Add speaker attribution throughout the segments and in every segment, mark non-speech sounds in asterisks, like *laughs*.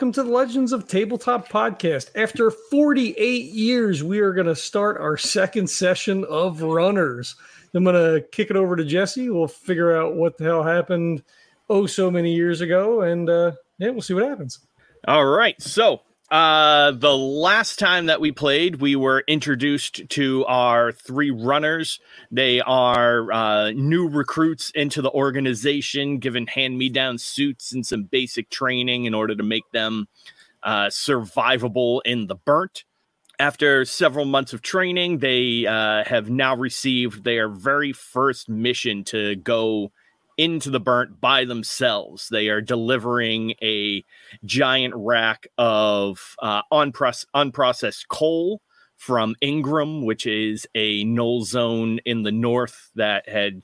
Speaker 1: Welcome to the Legends of Tabletop podcast. After 48 years, we are going to start our second session of Runners. I'm going to kick it over to Jesse. We'll figure out what the hell happened oh so many years ago, and uh, yeah, we'll see what happens.
Speaker 2: All right. So, uh, the last time that we played, we were introduced to our three runners. They are uh, new recruits into the organization, given hand me down suits and some basic training in order to make them uh, survivable in the burnt. After several months of training, they uh, have now received their very first mission to go into the burnt by themselves. They are delivering a giant rack of uh, unproce- unprocessed coal from Ingram, which is a null zone in the north that had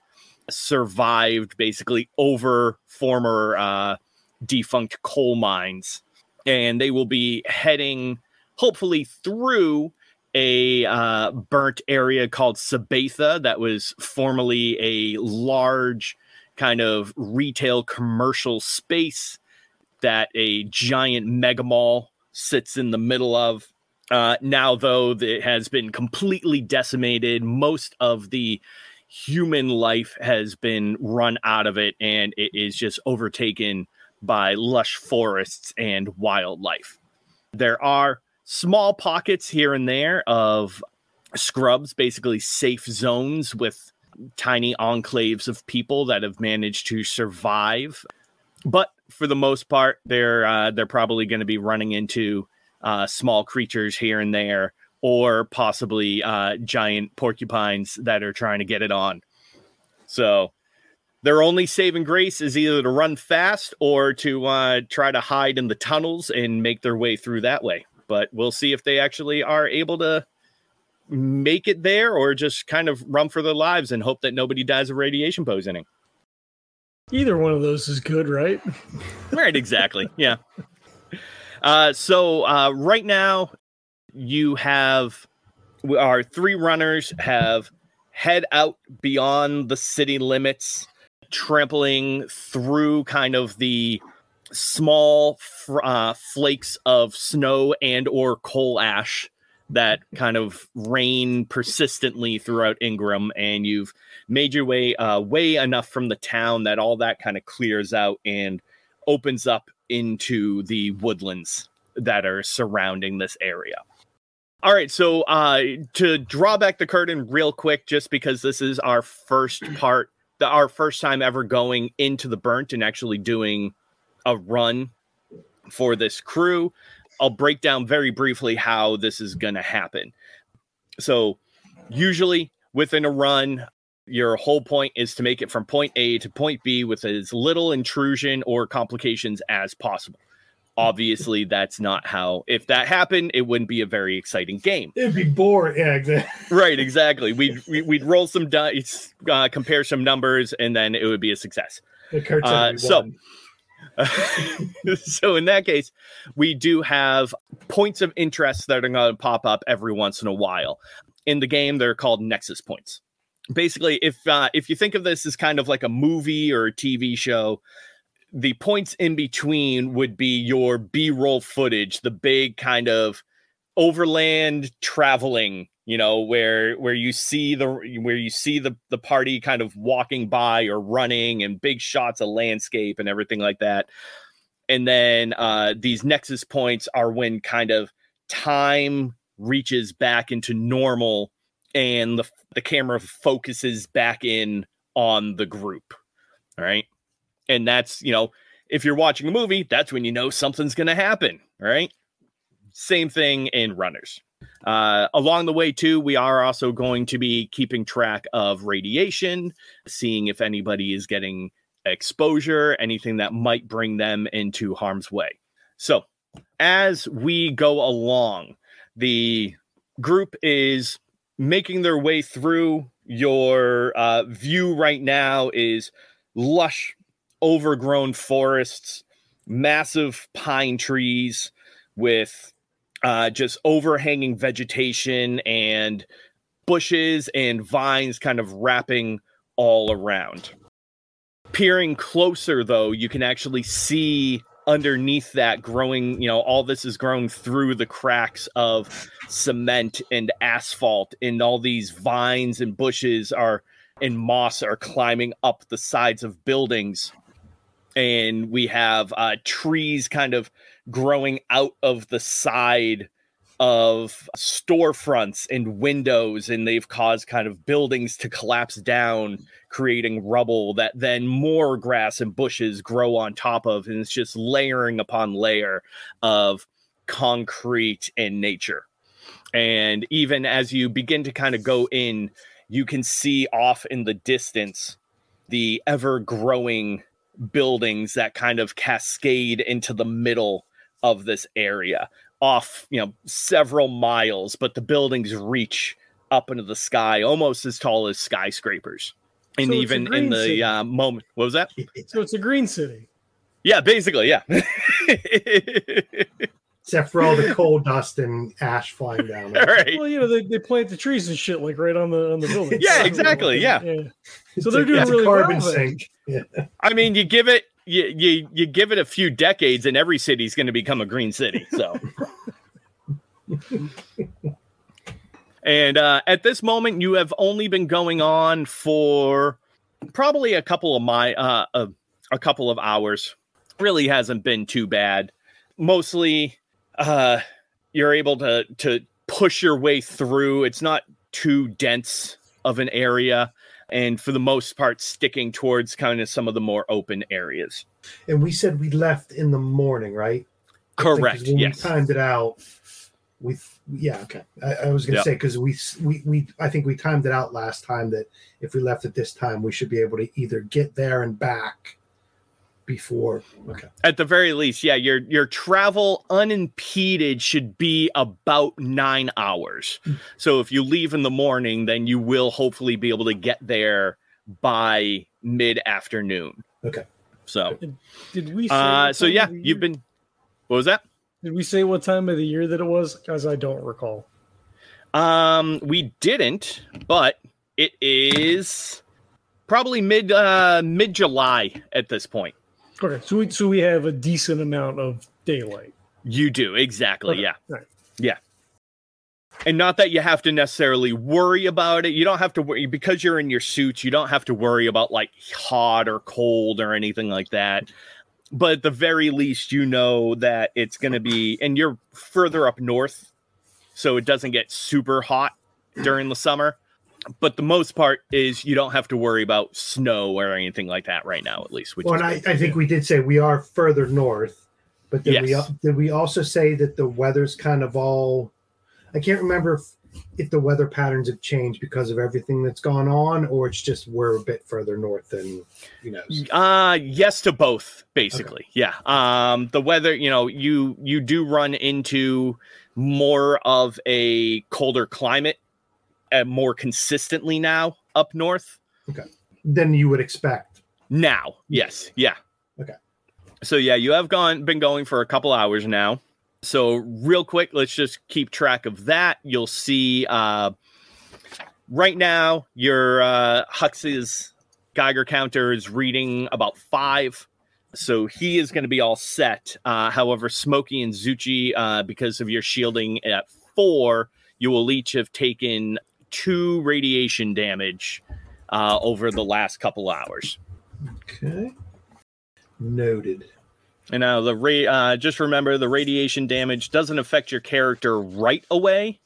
Speaker 2: survived basically over former uh, defunct coal mines. And they will be heading, hopefully, through a uh, burnt area called Sabatha that was formerly a large kind of retail commercial space that a giant mega mall sits in the middle of. Uh, now, though, it has been completely decimated. Most of the human life has been run out of it, and it is just overtaken by lush forests and wildlife. There are small pockets here and there of scrubs, basically safe zones with tiny enclaves of people that have managed to survive. But for the most part, they're uh, they're probably going to be running into uh, small creatures here and there, or possibly uh, giant porcupines that are trying to get it on. So their only saving grace is either to run fast or to uh, try to hide in the tunnels and make their way through that way. But we'll see if they actually are able to make it there or just kind of run for their lives and hope that nobody dies of radiation poisoning.
Speaker 1: Either one of those is good, right?
Speaker 2: right, exactly. Yeah. Uh, so uh, right now, you have our three runners have head out beyond the city limits, trampling through kind of the small uh, flakes of snow and or coal ash that kind of rain persistently throughout Ingram, and you've made your way uh, way enough from the town that all that kind of clears out and opens up into the woodlands that are surrounding this area. All right, so uh, to draw back the curtain real quick, just because this is our first *clears throat* part, the, our first time ever going into the burnt and actually doing a run for this crew. I'll break down very briefly how this is going to happen. So, usually within a run, your whole point is to make it from point A to point B with as little intrusion or complications as possible. Obviously, that's not how. If that happened, it wouldn't be a very exciting game.
Speaker 3: It'd be boring. Yeah, exactly.
Speaker 2: Right, exactly. We'd we'd roll some dice, uh, compare some numbers, and then it would be a success. Uh, so, *laughs* so in that case, we do have points of interest that are going to pop up every once in a while. In the game, they're called nexus points. Basically, if uh, if you think of this as kind of like a movie or a TV show, the points in between would be your B-roll footage, the big kind of overland traveling you know where where you see the where you see the the party kind of walking by or running and big shots of landscape and everything like that. And then uh these nexus points are when kind of time reaches back into normal and the the camera focuses back in on the group all right? And that's you know if you're watching a movie that's when you know something's going to happen right? Same thing in runners uh, along the way, too, we are also going to be keeping track of radiation, seeing if anybody is getting exposure, anything that might bring them into harm's way. So, as we go along, the group is making their way through. Your uh, view right now is lush, overgrown forests, massive pine trees with uh, just overhanging vegetation and bushes and vines kind of wrapping all around. Peering closer, though, you can actually see underneath that growing you know all this is growing through the cracks of cement and asphalt and all these vines and bushes are and moss are climbing up the sides of buildings and we have uh, trees kind of growing out of the side of storefronts and windows and they've caused kind of buildings to collapse down creating rubble that then more grass and bushes grow on top of and it's just layering upon layer of concrete and nature. And even as you begin to kind of go in you can see off in the distance the ever growing buildings that kind of cascade into the middle of this area off, you know, several miles, but the buildings reach up into the sky almost as tall as skyscrapers. And so even in the uh, moment, what was that? *laughs*
Speaker 1: So it's a green city.
Speaker 2: Yeah, basically, yeah. *laughs*
Speaker 3: Except for all the coal dust and ash flying down.
Speaker 1: Right. Well, you know, they, they plant the trees and shit like right on the on the building. *laughs*
Speaker 2: yeah, exactly. Yeah.
Speaker 1: yeah. So they're doing really carbon well. Sink.
Speaker 2: Yeah. I mean, you give it you, you you give it a few decades and every city's going to become a green city so. *laughs* And uh, at this moment you have only been going on for probably a couple of my uh, a, a couple of hours. Really hasn't been too bad. Mostly uh, you're able to to push your way through. It's not too dense of an area and for the most part sticking towards kind of some of the more open areas.
Speaker 3: And we said we left in the morning, right?
Speaker 2: Correct. When yes.
Speaker 3: We timed it out. We yeah okay. I, I was gonna yep. say because we we we I think we timed it out last time that if we left at this time we should be able to either get there and back before. Okay.
Speaker 2: At the very least yeah your your travel unimpeded should be about nine hours. Hmm. so if you leave in the morning then you will hopefully be able to get there by mid-afternoon.
Speaker 3: Okay.
Speaker 2: So
Speaker 1: did, did we
Speaker 2: uh so yeah you've been what was that?
Speaker 1: Did we say what time of the year that it was? Because i don't recall.
Speaker 2: Um we didn't but it is probably mid uh mid july at this point
Speaker 1: Okay, so we so we have a decent amount of daylight.
Speaker 2: You do exactly, okay. yeah, right. yeah. And not that you have to necessarily worry about it. You don't have to worry because you're in your suits. You don't have to worry about like hot or cold or anything like that. But at the very least, you know that it's going to be, and you're further up north, so it doesn't get super hot during the summer but the most part is you don't have to worry about snow or anything like that right now, at least.
Speaker 3: Which well, I, I, think we did say we are further north, but did yes. we did we also say that the weather's kind of all? I can't remember if, if the weather patterns have changed because of everything that's gone on, or it's just we're a bit further north than you know.
Speaker 2: Uh yes to both, basically. Okay. Yeah. Um, the weather, you know, you you do run into more of a colder climate uh, more consistently now up north.
Speaker 3: Okay. Than you would expect.
Speaker 2: Now, yes, yeah.
Speaker 3: Okay.
Speaker 2: So yeah, you have gone been going for a couple hours now. So real quick, let's just keep track of that. You'll see uh right now your uh Hux's Geiger counter is reading about five. So he is going to be all set. Uh, however, Smokey and Zuchy, uh, because of your shielding at four, you will each have taken two radiation damage uh, over the last couple hours.
Speaker 3: Okay. Noted.
Speaker 2: And now the ra- uh, just remember the radiation damage doesn't affect your character right away.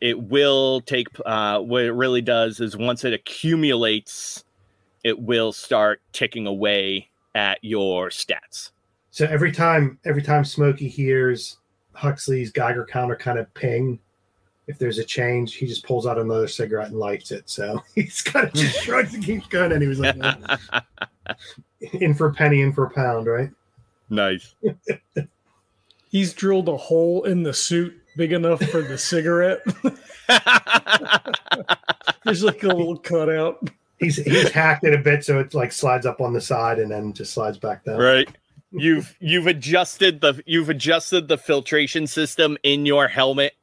Speaker 2: It will take uh, what it really does is once it accumulates, it will start ticking away at your stats.
Speaker 3: So every time every time Smokey hears Huxley's Geiger counter kind of ping, if there's a change, he just pulls out another cigarette and lights it. So *laughs* he's kind of just shrugs and keeps going. And he was like, *laughs* in for a penny, in for a pound, right?
Speaker 2: Nice. *laughs*
Speaker 1: he's drilled a hole in the suit big enough for the cigarette. There's like a little cutout.
Speaker 3: He's he's hacked it a bit so it like slides up on the side and then just slides back down.
Speaker 2: Right. You've you've adjusted the you've adjusted the filtration system in your helmet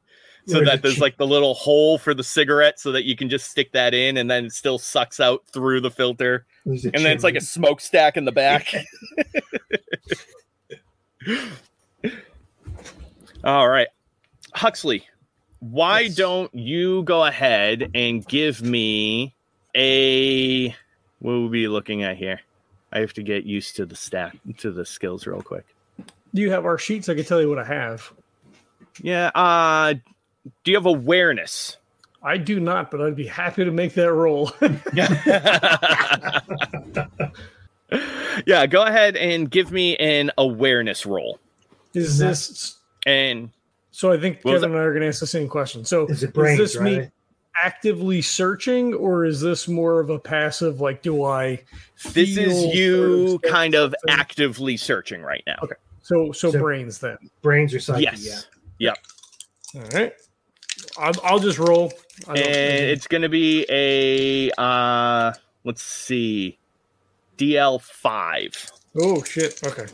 Speaker 2: so that there's like the little hole for the cigarette so that you can just stick that in and then it still sucks out through the filter. And then it's like a smokestack in the *laughs* back. *laughs* All right. Huxley, why
Speaker 3: Yes.
Speaker 2: don't you go ahead and give me a what will we be looking at here? I have to get used to the stat to the skills real quick.
Speaker 1: Do you have our sheets? I can tell you what I have.
Speaker 2: Yeah, uh do you have awareness?
Speaker 1: I do not, but I'd be happy to make that roll. *laughs* *laughs*
Speaker 2: yeah, go ahead and give me an awareness roll.
Speaker 1: is this
Speaker 2: And
Speaker 1: so? I think
Speaker 2: What was
Speaker 1: Kevin and I are going to ask the same question. So
Speaker 3: Is it brains,
Speaker 1: this me actively searching, or is this more of a passive? Like, do I?
Speaker 2: this is you kind of
Speaker 1: something?
Speaker 2: actively searching right now.
Speaker 1: Okay. So, so,
Speaker 3: So-
Speaker 1: brains then.
Speaker 3: Brains or psyche?
Speaker 2: Yes.
Speaker 3: Yeah.
Speaker 1: All right. I'll, I'll just roll. I
Speaker 2: And
Speaker 1: don't-
Speaker 2: it's going to be a uh let's see. DL5.
Speaker 1: oh shit. Okay.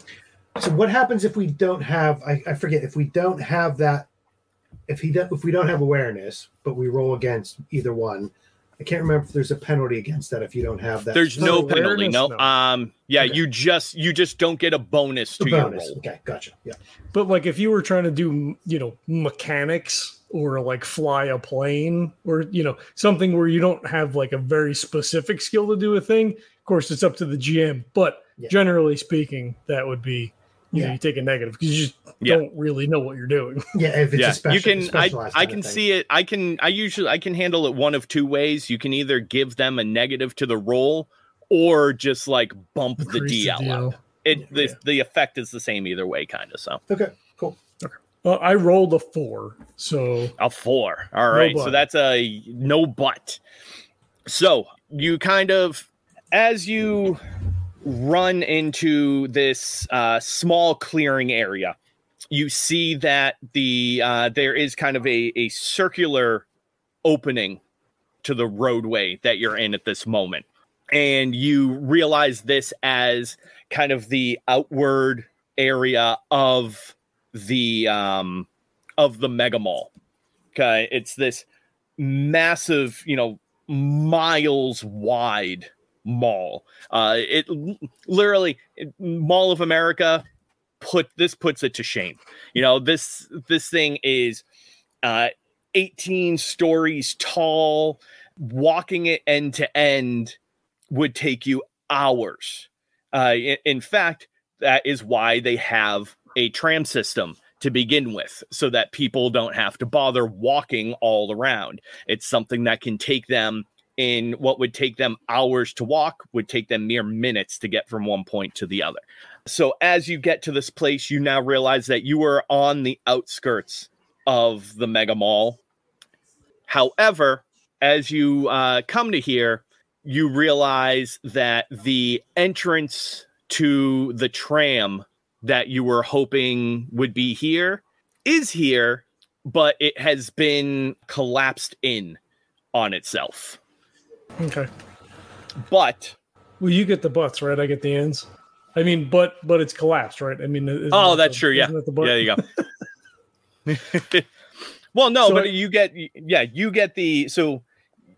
Speaker 3: So what happens if we don't have? I, I forget if we don't have that. If he do, if we don't have awareness, but we roll against either one. I can't remember if there's a penalty against that if you don't have that.
Speaker 2: There's no penalty. No.
Speaker 1: no.
Speaker 2: Um yeah,
Speaker 3: Okay.
Speaker 2: you just you just don't get a bonus
Speaker 3: a
Speaker 2: to your roll.
Speaker 3: Okay, gotcha. Yeah.
Speaker 1: But like, if you were trying to do, you know, mechanics or like fly a plane or you know something where you don't have like a very specific skill to do a thing, of course, it's up to the GM. But
Speaker 3: Yeah.
Speaker 1: generally speaking, that would be. You know, you take a negative because you just
Speaker 2: Yeah.
Speaker 1: don't really know what you're doing. *laughs*
Speaker 3: Yeah. If it's
Speaker 2: yeah,
Speaker 3: a special,
Speaker 2: you can. I I can see it. I can. I usually I can handle it one of two ways. You can either give them a negative to the roll, or just like bump the
Speaker 1: Increase
Speaker 2: DL up. It the, the effect is the same either way, kind of. So
Speaker 3: Okay.
Speaker 1: Well, I rolled a four, so
Speaker 2: a four. All right. No
Speaker 1: so
Speaker 2: that's a no but. So you kind of as you run into this uh, small clearing area, you see that the uh, there is kind of a, a circular opening to the roadway that you're in at this moment. And you realize this as kind of the outward area of the um of the mega mall. Okay. It's this massive, you know, miles wide mall. Uh it literally it- Mall of America put this puts it to shame. You know, this this thing is uh 18 stories tall. Walking it end to end would take you hours. Uh, in, in fact, that is why they have a tram system to begin with, so that people don't have to bother walking all around. It's something that can take them in what would take them hours to walk, would take them mere minutes to get from one point to the other. So, as you get to this place, you now realize that you are on the outskirts of the mega mall. However, as you uh, come to here, you realize that the entrance to the tram that you were hoping would be here is here, but it has been collapsed in on itself.
Speaker 1: okay.
Speaker 2: But
Speaker 1: Well, you get the butts, right? I get the ends. I mean, but but it's collapsed, right? I mean,
Speaker 2: oh,
Speaker 1: that
Speaker 2: that's
Speaker 1: the-
Speaker 2: true. Yeah,
Speaker 1: that the butt?
Speaker 2: yeah, there you go. *laughs* *laughs* well, no,
Speaker 1: So
Speaker 2: but
Speaker 1: I-
Speaker 2: you get yeah, you get the so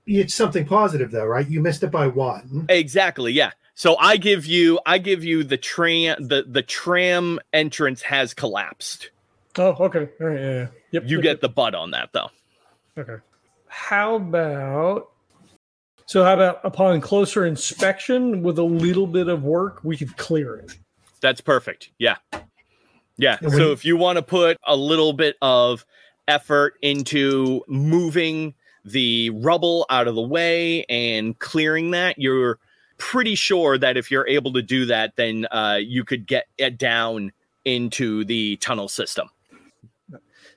Speaker 3: It's something positive though, right? You missed it by one.
Speaker 2: Exactly, yeah. So I give you I give you the tram the the tram entrance has collapsed.
Speaker 1: Oh, okay. All right. Yeah. yeah. Yep.
Speaker 2: You
Speaker 1: yep,
Speaker 2: get the butt on that though.
Speaker 1: okay. How about? So how about upon closer inspection, with a little bit of work, we could clear it.
Speaker 2: That's perfect. Yeah. Yeah. So if you want to put a little bit of effort into moving the rubble out of the way and clearing that, you're pretty sure that if you're able to do that, then uh, you could get it down into the tunnel system.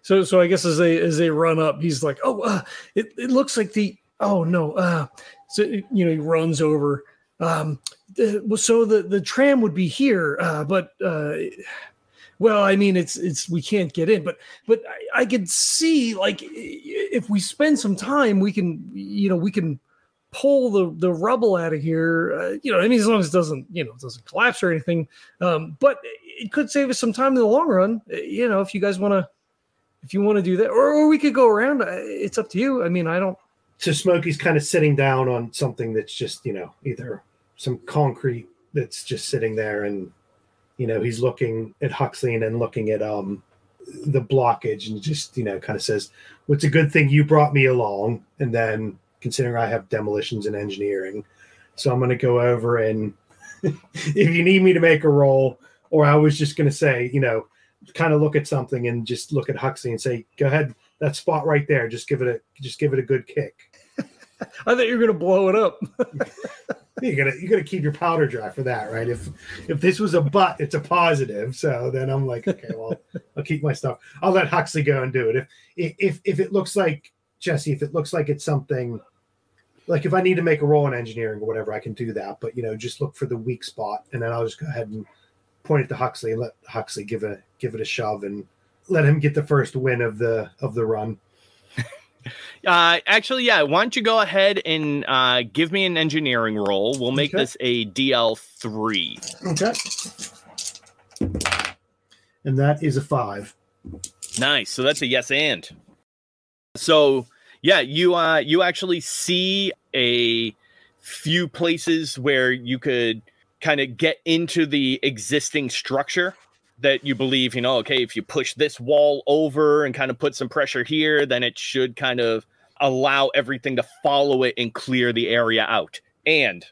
Speaker 1: So, so I guess as they as they run up, he's like, "Oh, uh, it it looks like the oh no." Uh, so you know he runs over. Um, the, so the the tram would be here, uh, but uh, well, I mean, it's it's we can't get in, but but I, I could see like if we spend some time, we can you know we can pull the the rubble out of here. Uh, you know, I mean, as long as it doesn't you know it doesn't collapse or anything. Um, but it could save us some time in the long run. You know, if you guys want to if you want to do that, or, or we could go around. uh, It's up to you. I mean, I don't.
Speaker 3: So Smokey's kind of sitting down on something that's just, you know, either some concrete that's just sitting there and you know, he's looking at Huxley and looking at um the blockage and just, you know, kind of says, What's a good thing you brought me along? And then considering I have demolitions and engineering. So I'm gonna go over and *laughs* if you need me to make a roll, or I was just gonna say, you know, kind of look at something and just look at Huxley and say, Go ahead, that spot right there, just give it a just give it a good kick. *laughs*
Speaker 1: I thought you were gonna blow it up. *laughs*
Speaker 3: you gotta you gotta keep your powder dry for that, right? If if this was a butt, it's a positive. So then I'm like, okay, well, I'll keep my stuff. I'll let Huxley go and do it. If if if it looks like Jesse, if it looks like it's something like if I need to make a roll in engineering or whatever, I can do that. But you know, just look for the weak spot, and then I'll just go ahead and point it to Huxley and let Huxley give a give it a shove and let him get the first win of the of the run. *laughs*
Speaker 2: Uh, actually, yeah. Why don't you go ahead and uh, give me an engineering roll? We'll make
Speaker 3: Okay.
Speaker 2: this a DL three.
Speaker 3: Okay. And that is a five.
Speaker 2: Nice. So that's a yes and. So yeah, you uh you actually see a few places where you could kind of get into the existing structure that you believe, you know, okay, if you push this wall over and kind of put some pressure here, then it should kind of allow everything to follow it and clear the area out. And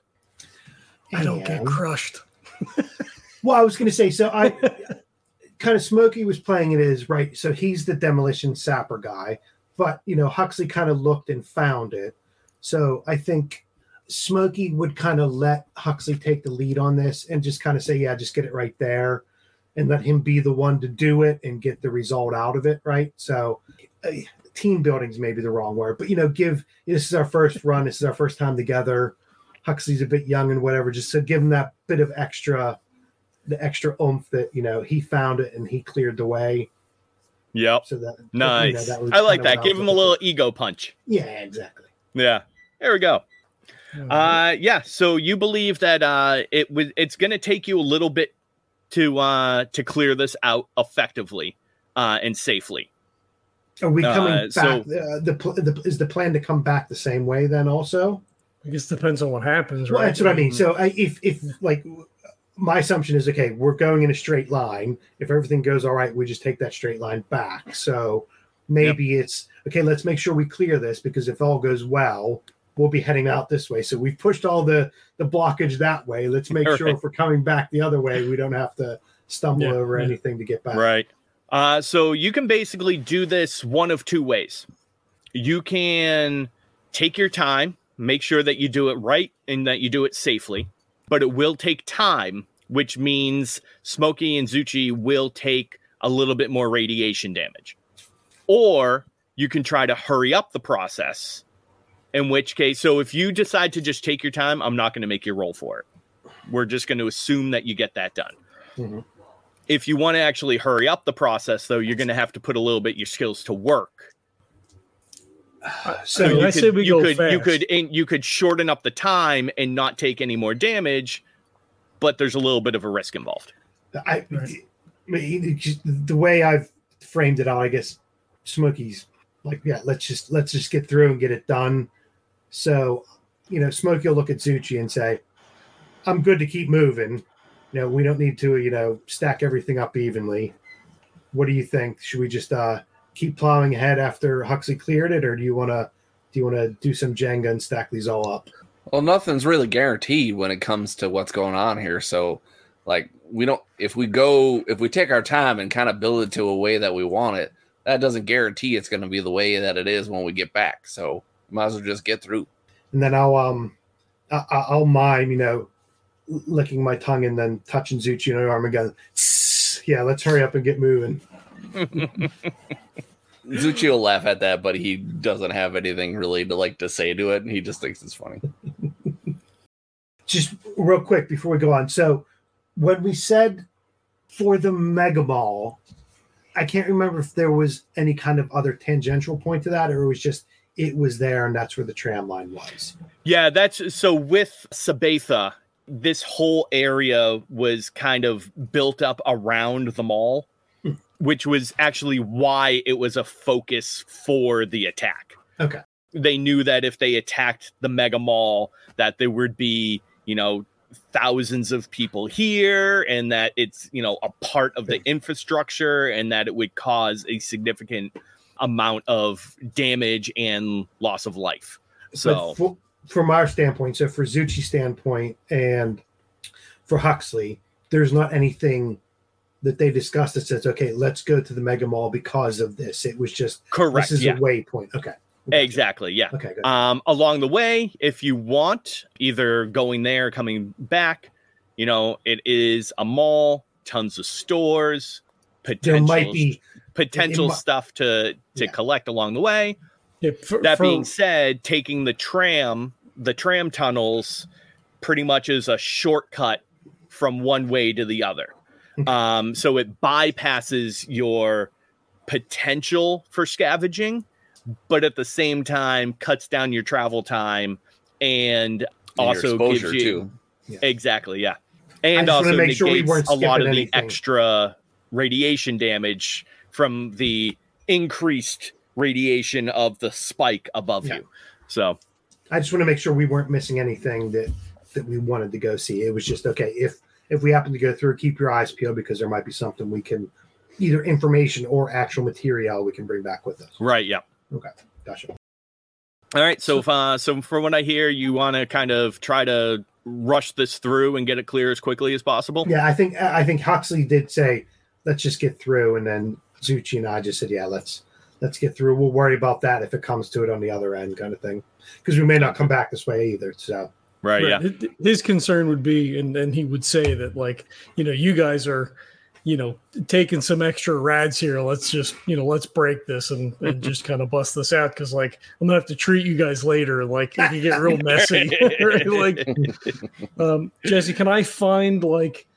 Speaker 1: I don't get crushed. *laughs*
Speaker 3: Well, I was going to say, so I *laughs* kind of Smokey was playing it as right. So he's the demolition sapper guy, but you know Huxley kind of looked and found it. So I think Smokey would kind of let Huxley take the lead on this and just kind of say, yeah, just get it right there, and let him be the one to do it and get the result out of it, right? So. Uh, Team building's maybe the wrong word, but you know, give this is our first run. This is our first time together. Huxley's a bit young and whatever, just to give him that bit of extra the extra oomph that you know he found it and he cleared the way
Speaker 2: yep.
Speaker 3: so that you
Speaker 2: Nice.
Speaker 3: know, that was
Speaker 2: I like that.
Speaker 3: I
Speaker 2: Give him a little
Speaker 3: for.
Speaker 2: ego punch.
Speaker 3: yeah exactly
Speaker 2: Yeah. There we go.
Speaker 1: Mm-hmm.
Speaker 2: Uh, yeah. So you believe that uh, it was it's going to take you a little bit to uh, to clear this out effectively uh, and safely.
Speaker 3: are we coming
Speaker 2: Uh,
Speaker 3: back
Speaker 2: so-
Speaker 3: uh, the, pl- the is the plan to come back the same way then also
Speaker 1: I guess it depends on what happens,
Speaker 3: well
Speaker 1: right?
Speaker 3: that's what i mean so I, if if like my assumption is okay we're going in a straight line if everything goes all right we just take that straight line back so maybe it's okay let's make sure we clear this because if all goes well we'll be heading out this way so we've pushed all the the blockage that way let's make sure
Speaker 2: Right.
Speaker 3: if we're coming back the other way we don't have to stumble
Speaker 1: Yeah,
Speaker 3: over
Speaker 1: yeah.
Speaker 3: anything to get back
Speaker 2: Right. Uh, so you can basically do this one of two ways. You can take your time, make sure that you do it right and that you do it safely, but it will take time, which means Smokey and Zuchy will take a little bit more radiation damage. Or you can try to hurry up the process, in which case, so if you decide to just take your time, I'm not going to make you roll for it. We're just going to assume that you get that done
Speaker 3: Mhm.
Speaker 2: if you want to actually hurry up the process though you're going to have to put a little bit your skills to work
Speaker 3: so
Speaker 1: I mean,
Speaker 2: you
Speaker 1: I say we
Speaker 2: you
Speaker 1: go
Speaker 2: could you could you could shorten up the time and not take any more damage but there's a little bit of a risk involved
Speaker 3: I,
Speaker 1: Right.
Speaker 3: I mean, it just- the way I've framed it out, I guess Smokey's like, yeah, let's just let's just get through and get it done. So, you know, Smokey will look at Zuchy and say, "I'm good to keep moving. You know, we don't need to, you know, stack everything up evenly. What do you think? Should we just uh keep plowing ahead after Huxley cleared it, or do you want to do you want to do some Jenga and stack these all up?"
Speaker 4: Well, nothing's really guaranteed when it comes to what's going on here. So, like, we don't, if we go, if we take our time and kind of build it to a way that we want it, that doesn't guarantee it's going to be the way that it is when we get back. So, might as well just get through.
Speaker 3: and then I'll um I, I'll mime, you know, licking my tongue and then touching Zuchy on the arm and going, yeah, let's hurry up and get moving. *laughs*
Speaker 4: Zuchy will laugh at that, but he doesn't have anything really to like to say to it. And he just thinks it's funny.
Speaker 3: Just real quick before we go on. So when we said for the mega mall, I can't remember if there was any kind of other tangential point to that, or it was just it was there and that's where the tram line was.
Speaker 2: yeah that's so with sabatha this whole area was kind of built up around the mall. Which was actually why it was a focus for the attack.
Speaker 3: Okay.
Speaker 2: they knew that if they attacked the mega mall that there would be you know thousands of people here and that it's you know a part of the infrastructure and that it would cause a significant amount of damage and loss of life. So
Speaker 3: for, from our standpoint, so for Zuchy's standpoint and for Huxley, there's not anything that they discussed that says, okay, let's go to the mega mall because of this. It was just
Speaker 2: correct
Speaker 3: this is
Speaker 2: yeah
Speaker 3: a waypoint. Okay.
Speaker 2: exactly yeah
Speaker 3: Okay, good.
Speaker 2: um, along the way if you want either going there coming back you know it is a mall tons of stores
Speaker 3: there
Speaker 2: potential
Speaker 3: might be
Speaker 2: potential
Speaker 3: mi-
Speaker 2: stuff to to
Speaker 3: Yeah.
Speaker 2: collect along the way
Speaker 1: Yeah, for-
Speaker 2: that
Speaker 1: for-
Speaker 2: being said taking the tram the tram tunnels pretty much is a shortcut from one way to the other
Speaker 3: Okay.
Speaker 2: Um, so it bypasses your potential for scavenging but at the same time cuts down your travel time and
Speaker 4: And
Speaker 2: also gives you
Speaker 4: too.
Speaker 2: exactly yeah and also
Speaker 3: make sure we weren't
Speaker 2: a lot of
Speaker 3: skipping
Speaker 2: the
Speaker 3: anything.
Speaker 2: extra radiation damage from the increased radiation of the spike above
Speaker 3: Yeah.
Speaker 2: you so
Speaker 3: I just want to make sure we weren't missing anything that that we wanted to go see. It was just okay if if we happen to go through, keep your eyes peeled because there might be something we can either information or actual material we can bring back with us.
Speaker 2: right yeah Okay.
Speaker 3: Gotcha.
Speaker 2: all right so if, uh so from what i hear you want to kind of try to rush this through and get it clear as quickly as possible
Speaker 3: Yeah, I think I think Huxley did say, let's just get through, and then Zuchy and I just said, yeah, let's let's get through. We'll worry about that if it comes to it on the other end, kind of thing, because we may not come back this way either. So
Speaker 2: right yeah
Speaker 1: His- His concern would be, and, then he would say that, like, you know, you guys are, you know, taking some extra rads here. Let's just, you know, let's break this and, and just kind of bust this out because, like, I'm gonna have to treat you guys later. Like, if you get real messy. Right? *laughs* *laughs* Like, um, Jesse, can I find like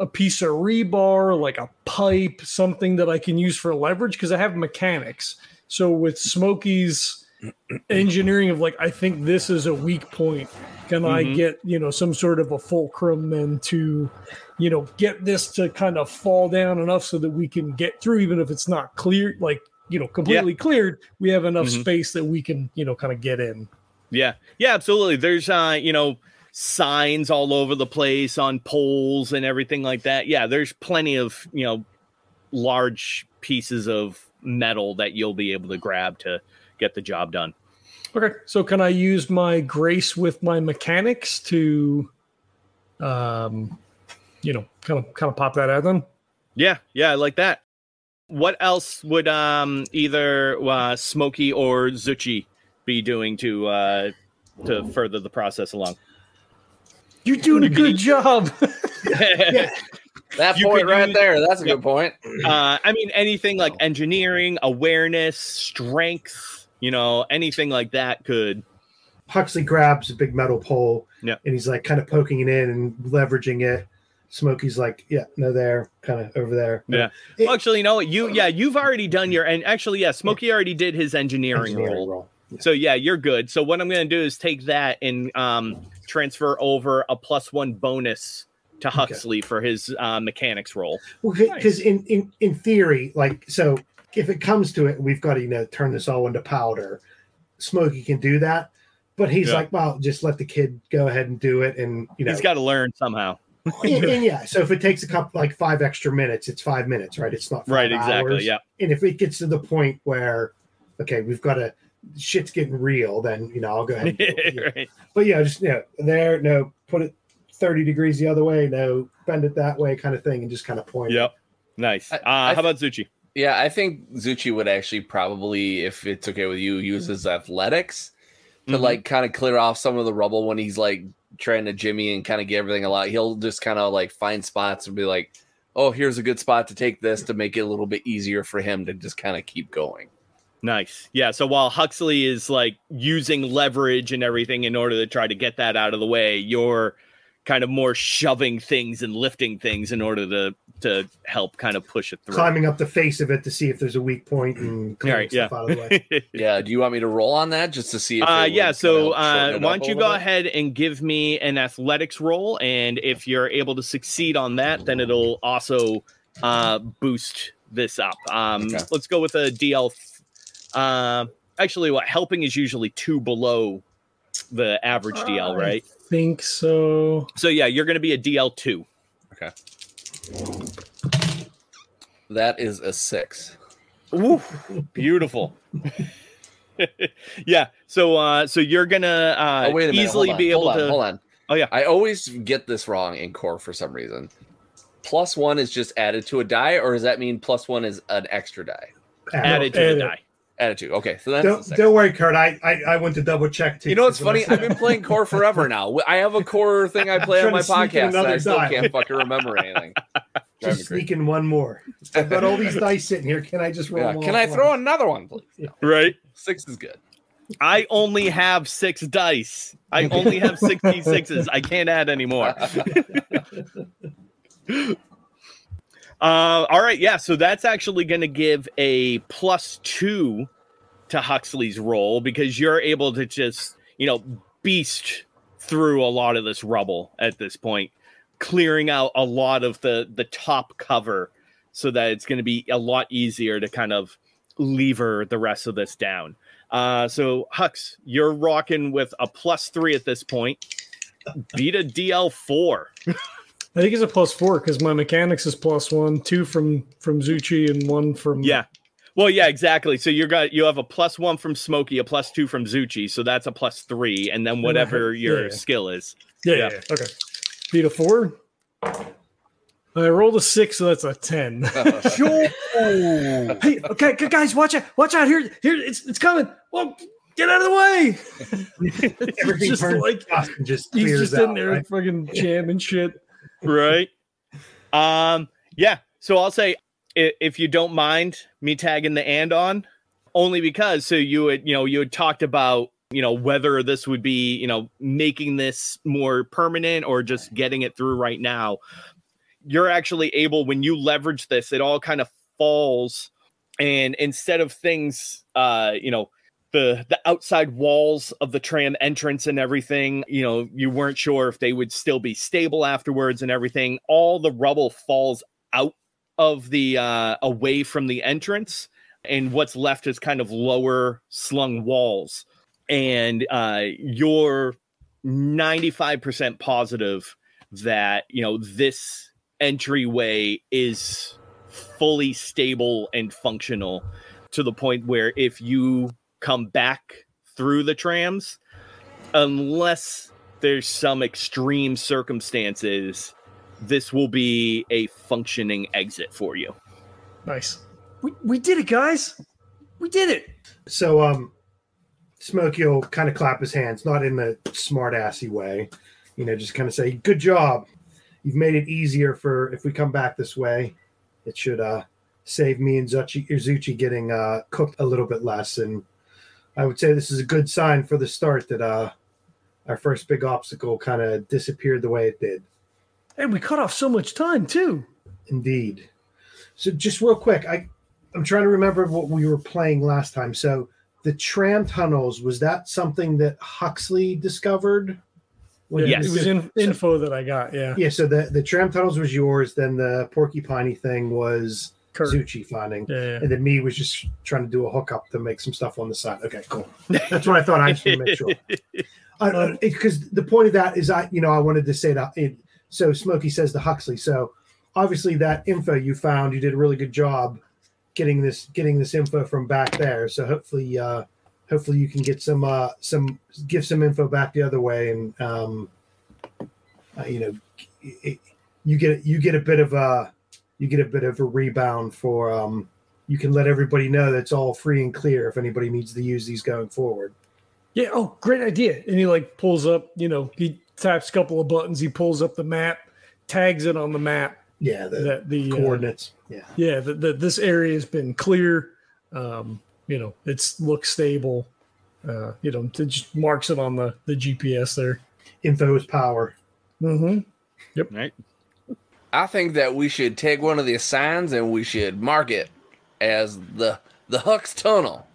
Speaker 1: a piece of rebar, like a pipe, something that I can use for leverage? Because I have mechanics. So with Smokey's engineering of like, I think this is a weak point. Can I
Speaker 2: Mhm.
Speaker 1: get you know some sort of a fulcrum then to, you know, get this to kind of fall down enough so that we can get through, even if it's not clear, like you know, completely cleared. We have enough
Speaker 2: Mhm.
Speaker 1: space that we can you know kind of get in.
Speaker 2: Yeah, yeah, absolutely. There's uh, you know, signs all over the place on poles and everything like that. Yeah, there's plenty of you know, large pieces of metal that you'll be able to grab to get the job done.
Speaker 1: Okay, so can I use my grace with my mechanics to, um, you know, kind of kind of pop that out then?
Speaker 2: Yeah, yeah, I like that. What else would um either uh, Smokey or Zuchi be doing to uh to further the process along?
Speaker 1: You're doing a *laughs* good job. *laughs*
Speaker 4: That
Speaker 2: You
Speaker 4: point right
Speaker 2: use-
Speaker 4: there. That's a
Speaker 2: Yep.
Speaker 4: good point.
Speaker 2: uh i mean anything like engineering awareness strength you know anything like that could
Speaker 3: Huxley grabs a big metal pole,
Speaker 2: Yeah.
Speaker 3: and he's like kind of poking it in and leveraging it. Smokey's like, yeah, no, there, kind of over there.
Speaker 2: Yeah.
Speaker 3: It-
Speaker 2: well, actually you know what you yeah you've already done your and actually yeah smokey already did his engineering,
Speaker 3: engineering
Speaker 2: role
Speaker 3: roll.
Speaker 2: so yeah you're good so what i'm going to do is take that and um transfer over a plus one bonus to
Speaker 3: Okay.
Speaker 2: huxley for his uh, mechanics role
Speaker 3: because in, in in theory like so if it comes to it we've got to you know turn this all into powder smokey can do that but he's
Speaker 2: Yeah.
Speaker 3: like well just let the kid go ahead and do it and you know
Speaker 2: he's got to learn somehow
Speaker 3: and, and *laughs* yeah so if it takes a couple like five extra minutes it's five minutes right it's not five
Speaker 2: right exactly
Speaker 3: hours.
Speaker 2: yeah
Speaker 3: and if it gets to the point where okay we've got to shit's getting real then you know i'll go ahead and do it. *laughs* Yeah.
Speaker 2: right.
Speaker 3: but yeah just you know there no put it 30 degrees the other way no bend it that way kind of thing and just kind of point it.
Speaker 2: yep nice
Speaker 4: I-
Speaker 2: uh
Speaker 4: I
Speaker 2: how about zucchi
Speaker 4: Yeah, I think Zuchy would actually probably, if it's okay with you, use his athletics to
Speaker 2: Mhm.
Speaker 4: like kind of clear off some of the rubble when he's like trying to jimmy and kind of get everything a lot. He'll just kind of like find spots and be like, "Oh, here's a good spot to take this to make it a little bit easier for him to just kind of keep going."
Speaker 2: Nice. Yeah. So while Huxley is like using leverage and everything in order to try to get that out of the way, you're kind of more shoving things and lifting things in order to to help kind of push it through.
Speaker 3: climbing up the face of it to see if there's a weak point and clearing
Speaker 2: right. Yeah.
Speaker 3: out of the way. *laughs*
Speaker 4: Yeah, do you want me to roll on that just to see if?
Speaker 2: Uh, yeah. So uh, why don't you go
Speaker 4: bit?
Speaker 2: ahead and give me an athletics roll, and if you're able to succeed on that, then it'll also uh, boost this up. Um,
Speaker 4: Okay.
Speaker 2: Let's go with a DL. Uh, actually, what helping is usually two below the average DL,
Speaker 1: I
Speaker 2: right?
Speaker 1: Think so.
Speaker 2: So yeah, you're going to be a DL two. Okay.
Speaker 4: That is a six.
Speaker 2: Woo, beautiful. *laughs* yeah. So uh so you're gonna uh
Speaker 4: oh wait a minute.
Speaker 2: easily
Speaker 4: on,
Speaker 2: be able
Speaker 4: hold on,
Speaker 2: to
Speaker 4: hold on.
Speaker 2: Oh, yeah.
Speaker 4: I always get this wrong in core for some reason. Plus one is just added to a die, or does that mean plus one is an extra die?
Speaker 2: added to
Speaker 1: added.
Speaker 2: the die.
Speaker 4: Added to. Okay, so that's
Speaker 3: Don't, don't worry, Kurt. I, I I went to double check too.
Speaker 4: You know what's
Speaker 3: because when I
Speaker 4: funny? I've been playing core forever now. *laughs* I have a core thing I play on my
Speaker 3: to sneak in
Speaker 4: podcast, and I
Speaker 3: another
Speaker 4: still
Speaker 3: die.
Speaker 4: can't fucking remember anything. *laughs*
Speaker 3: Just
Speaker 4: crazy.
Speaker 3: sneak in one more. I've got all these dice sitting here. Can I just roll?
Speaker 4: Yeah, Can I
Speaker 3: at
Speaker 4: throw
Speaker 3: once?
Speaker 4: another one, please?
Speaker 2: Right.
Speaker 4: Six is good.
Speaker 2: I only have six dice. I only have 66s. I can't add anymore. *laughs* Uh, all right, yeah. So that's actually going to give a plus two to Huxley's roll because you're able to just, you know, beast through a lot of this rubble at this point, clearing out a lot of the the top cover, so that it's going to be a lot easier to kind of lever the rest of this down. Uh, so Hux, you're rocking with a plus three at this point. Beat a DL four. *laughs*
Speaker 1: I think it's a plus four because my mechanics is plus one, two from from Zuchy and one from
Speaker 2: Yeah. Well, yeah, exactly. So you got you have a plus one from Smokey, a plus two from Zuchy, so that's a plus three, and then whatever your
Speaker 1: Yeah.
Speaker 2: skill is.
Speaker 1: yeah,
Speaker 2: Yeah.
Speaker 1: yeah, yeah. Okay, beat a four. I rolled a six, so that's a ten. *laughs* Uh-huh.
Speaker 2: Sure. *laughs*
Speaker 1: hey, okay, gu- guys, watch out! Watch out! Here, here, it's it's coming. Well, get out of the way! *laughs*
Speaker 3: Everything
Speaker 1: just
Speaker 3: turns
Speaker 1: like-
Speaker 3: just
Speaker 1: He's
Speaker 3: clears
Speaker 1: just in there,
Speaker 3: right?
Speaker 1: fucking jamming shit.
Speaker 2: Right. Um. Yeah. So I'll say if you don't mind me tagging the and on, only because so you had you know you had talked about you know whether this would be you know making this more permanent or just getting it through right now. You're actually able when you leverage this, it all kind of falls, and instead of things, uh, you know. The, the outside walls of the tram entrance and everything, you know, you weren't sure if they would still be stable afterwards and everything. All the rubble falls out of the uh away from the entrance and what's left is kind of lower slung walls and uh you're 95% positive that you know this entryway is fully stable and functional to the point where if you come back through the trams unless there's some extreme circumstances this will be a functioning exit for you
Speaker 1: Nice. We, we did it, guys. We did it.
Speaker 3: So um Smokey will kind of clap his hands, not in the smart assy way, you know, just kind of say, Good job. You've made it easier for if we come back this way. It should uh save me and Zuchy Izuchi getting uh cooked a little bit less. And I would say this is a good sign for the start that uh our first big obstacle kind of disappeared the way it did.
Speaker 1: And we cut off so much time too.
Speaker 3: Indeed. So just real quick, I I'm trying to remember what we were playing last time. So the tram tunnels was that something that Huxley discovered? When
Speaker 2: Yes.
Speaker 1: It was in, info that I got. Yeah.
Speaker 3: Yeah, so the the tram tunnels was yours. Then the porcupiney thing was
Speaker 1: Kurt.
Speaker 3: Zuchy finding,
Speaker 1: Yeah, yeah.
Speaker 3: and then me was just trying to do a hookup to make some stuff on the side. Okay, cool. That's what I thought. I just want to make sure *laughs* because the point of that is I, you know, I wanted to say that. It, so Smokey says to Huxley. So obviously that info you found, you did a really good job getting this getting this info from back there. So hopefully, uh, hopefully you can get some uh, some give some info back the other way, and um, uh, you know, it, you get you get a bit of a you get a bit of a rebound for um, you can let everybody know that's all free and clear if anybody needs to use these going forward.
Speaker 1: Yeah. Oh, great idea. And he like pulls up, you know, he taps a couple of buttons, he pulls up the map, tags it on the map
Speaker 3: Yeah, the
Speaker 1: that the uh,
Speaker 3: coordinates. Yeah.
Speaker 1: yeah, that that this area has been clear. Um, you know, it's looks stable. Uh, you know, it just marks it on the the GPS there.
Speaker 3: info is power.
Speaker 1: Mm-hmm. Yep.
Speaker 2: Right
Speaker 4: I think that we should take one of these signs and we should mark it as the the Hux Tunnel.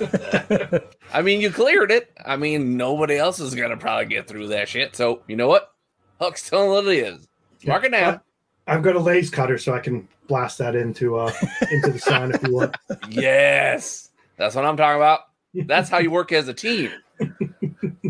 Speaker 4: *laughs* I mean, you cleared it. I mean, nobody else is gonna probably get through that shit. So you know what? Hux Tunnel it is. Mark it down.
Speaker 3: I've got a laser cutter, so I can blast that into uh into the sign if you want. *laughs*
Speaker 4: yes, that's what I'm talking about. That's how you work as a team.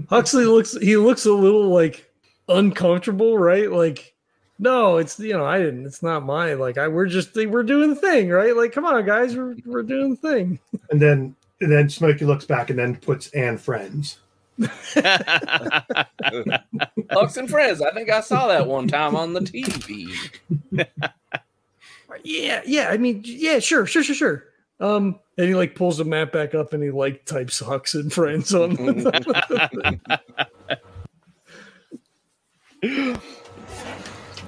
Speaker 1: Huxley looks he looks a little like uncomfortable, right? Like, no, it's you know, I didn't. It's not my like. I we're just we're doing the thing, right? Like, come on, guys, we're we're doing the thing. *laughs*
Speaker 3: And then and then Smokey looks back and then puts and friends. *laughs*
Speaker 4: Lux and Friends. I think I saw that one time on the TV. *laughs*
Speaker 1: Yeah, yeah. I mean, yeah, sure, sure, sure, sure. Um, and he like pulls the map back up and he like types Hux and friends on.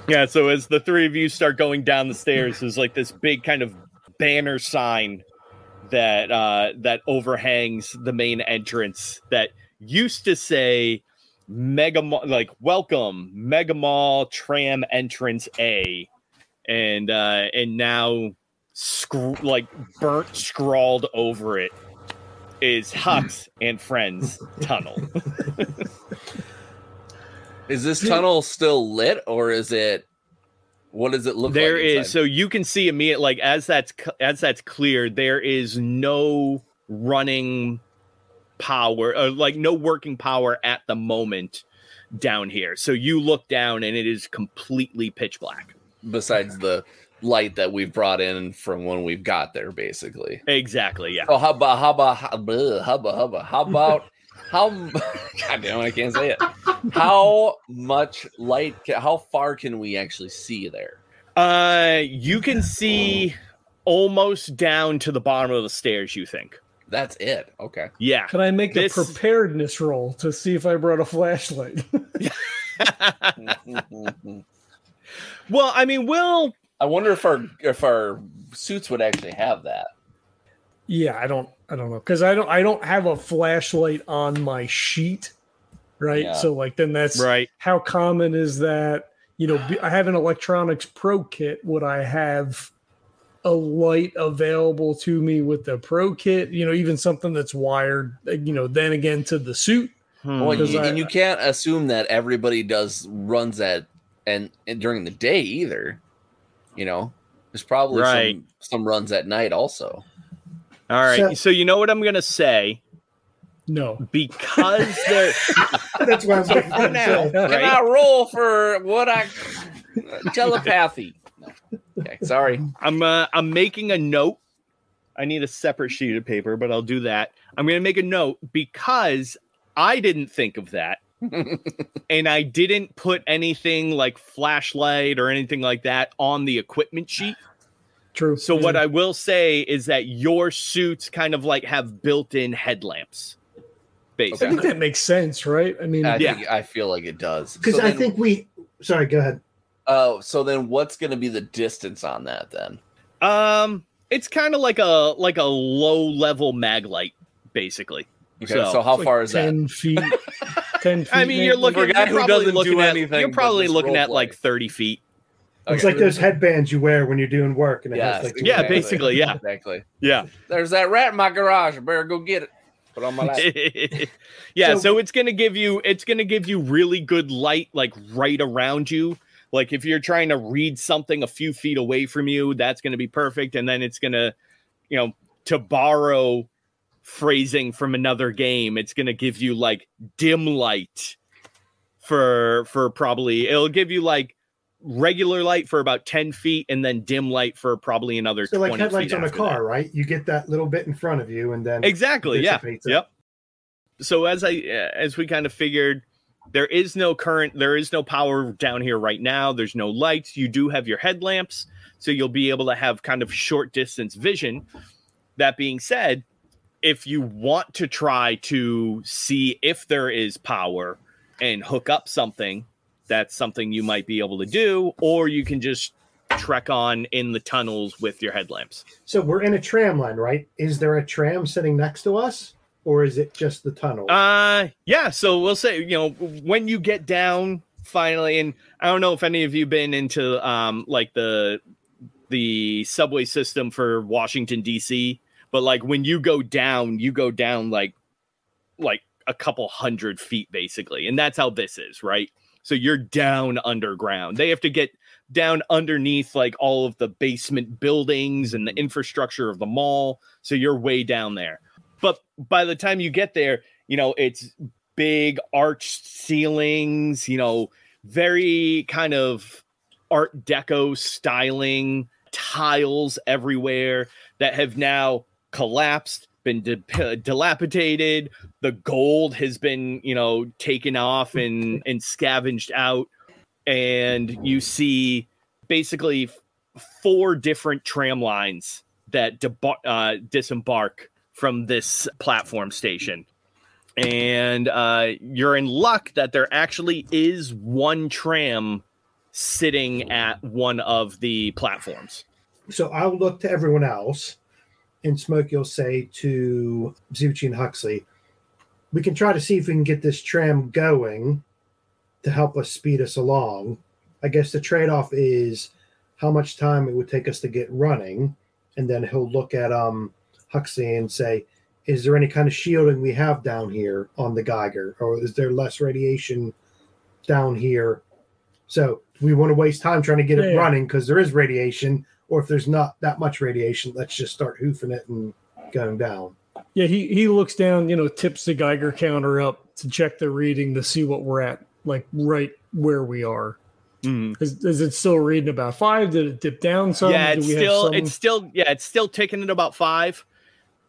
Speaker 2: Yeah, so as the three of you start going down the stairs, there's like this big kind of banner sign that uh that overhangs the main entrance that used to say Mega Mall, like welcome Mega Mall Tram Entrance A, and uh and now scr- like burnt scrawled over it is Hux and Friends Tunnel. *laughs*
Speaker 4: Is this tunnel still lit or is it what does it look
Speaker 2: There
Speaker 4: like?
Speaker 2: is so you can see immediate like as that's as that's clear there is no running power or like no working power at the moment down here so you look down and it is completely pitch black
Speaker 4: besides the light that we've brought in from when we've got there, basically.
Speaker 2: exactly yeah
Speaker 4: Oh, how about how about how, bleh, hubba hubba? How about *laughs* how? *laughs* God damn, it, I can't say it. How much light? How far can we actually see there?
Speaker 2: uh you can see almost down to the bottom of the stairs you think
Speaker 4: That's it. Okay.
Speaker 2: yeah
Speaker 1: Can I make
Speaker 2: This-
Speaker 1: a preparedness roll to see if I brought a flashlight? *laughs*
Speaker 2: well i mean we'll
Speaker 4: I wonder if our if our suits would actually have that.
Speaker 1: yeah, I don't, I don't know, because I don't, I don't have a flashlight on my sheet, right?
Speaker 4: Yeah.
Speaker 1: So like, then that's
Speaker 2: right
Speaker 1: how common is that? You know, I have an electronics pro kit. Would I have a light available to me with the pro kit? You know, even something that's wired. You know, then again to the suit.
Speaker 2: Hmm.
Speaker 4: Well, you,
Speaker 1: I-
Speaker 4: and you can't assume that everybody does runs at and, and during the day either. You know, there's probably
Speaker 2: Right.
Speaker 4: some some runs at night also.
Speaker 2: All right
Speaker 3: So-
Speaker 2: so you know what i'm gonna say
Speaker 1: No,
Speaker 2: because *laughs* there
Speaker 3: That's why I'm
Speaker 2: So
Speaker 3: looking
Speaker 2: for
Speaker 3: for
Speaker 2: now,
Speaker 3: now.
Speaker 4: Can
Speaker 2: right?
Speaker 4: I roll for what I telepathy? No. Okay, sorry.
Speaker 2: I'm uh, I'm making a note. I need a separate sheet of paper, but I'll do that. I'm going to make a note because I didn't think of that, *laughs* and I didn't put anything like flashlight or anything like that on the equipment sheet.
Speaker 1: True.
Speaker 2: So what I will say is that your suits kind of like have built-in headlamps.
Speaker 1: I think that makes sense, right? I mean,
Speaker 4: I
Speaker 2: Yeah.
Speaker 4: think I feel like it does.
Speaker 3: Because
Speaker 4: So
Speaker 3: I
Speaker 4: then-
Speaker 3: think we. Sorry, go ahead.
Speaker 4: Oh, so then what's going to be the distance on that then?
Speaker 2: um, it's kind of like a like a low-level mag light, basically.
Speaker 4: Okay,
Speaker 2: So-
Speaker 4: so, how
Speaker 1: like
Speaker 4: far is that?
Speaker 1: ten feet. Ten *laughs* feet.
Speaker 2: I mean, you're looking.
Speaker 4: For a guy
Speaker 2: You're
Speaker 4: who
Speaker 2: probably
Speaker 4: doesn't do
Speaker 2: looking at.
Speaker 4: anything
Speaker 2: You're probably looking
Speaker 4: role
Speaker 2: at like thirty feet.
Speaker 3: It's
Speaker 4: Okay.
Speaker 3: like those headbands you wear when you're doing work, and it
Speaker 4: Yeah,
Speaker 3: has like
Speaker 2: Yeah,
Speaker 4: exactly.
Speaker 2: basically, yeah.
Speaker 4: exactly.
Speaker 2: Yeah,
Speaker 4: There's that rat in my garage. I better go get it. Put on my lap. *laughs*
Speaker 2: yeah.
Speaker 3: So-
Speaker 2: So, it's gonna give you. It's gonna give you really good light, like right around you. Like if you're trying to read something a few feet away from you, that's gonna be perfect. And then it's gonna, you know, to borrow phrasing from another game, it's gonna give you like dim light for for probably it'll give you like regular light for about 10 feet and then dim light for probably another
Speaker 3: so
Speaker 2: 20
Speaker 3: like headlights
Speaker 2: feet
Speaker 3: on a car,
Speaker 2: that.
Speaker 3: right? You get that little bit in front of you, and then
Speaker 2: exactly yeah
Speaker 3: it.
Speaker 2: yep so as i uh, as we kind of figured there is no current there is no power down here right now there's no lights you do have your headlamps so you'll be able to have kind of short distance vision that being said if you want to try to see if there is power and hook up something that's something you might be able to do or you can just trek on in the tunnels with your headlamps
Speaker 3: So we're in a tram line, right? Is there a tram sitting next to us, or is it just the tunnel?
Speaker 2: Uh yeah, so we'll say, you know, when you get down finally, and I don't know if any of you been into um like the the subway system for Washington DC, but like when you go down, you go down like like a couple hundred feet basically. And that's how this is, right? So you're down underground. They have to get down underneath like all of the basement buildings and the mm-hmm. infrastructure of the mall. So you're way down there. But by the time you get there, you know, it's big arched ceilings, you know, very kind of art deco styling, tiles everywhere that have now collapsed, been di- *laughs* dilapidated. The gold has been, you know, taken off and *laughs* and scavenged out and you see basically four different tram lines that debar- uh, disembark from this platform station. And uh, you're in luck that there actually is one tram sitting at one of the platforms.
Speaker 3: So I'll look to everyone else, and Smokey will say to Zuchy and Huxley, we can try to see if we can get this tram going to help us speed us along. I guess the trade off is how much time it would take us to get running. And then he'll look at um, Huxley and say, is there any kind of shielding we have down here on the Geiger? Or is there less radiation down here? So we want to waste time trying to get it running because there is radiation. Or if there's not that much radiation, let's just start hoofing it and going down.
Speaker 1: Yeah, he he looks down, you know, tips the Geiger counter up to check the reading to see what we're at, like right where we are.
Speaker 2: Mm.
Speaker 1: Is, is it still reading about five? Did it dip down some?
Speaker 2: yeah, it's still
Speaker 1: some-
Speaker 2: it's still yeah, it's still ticking at about five.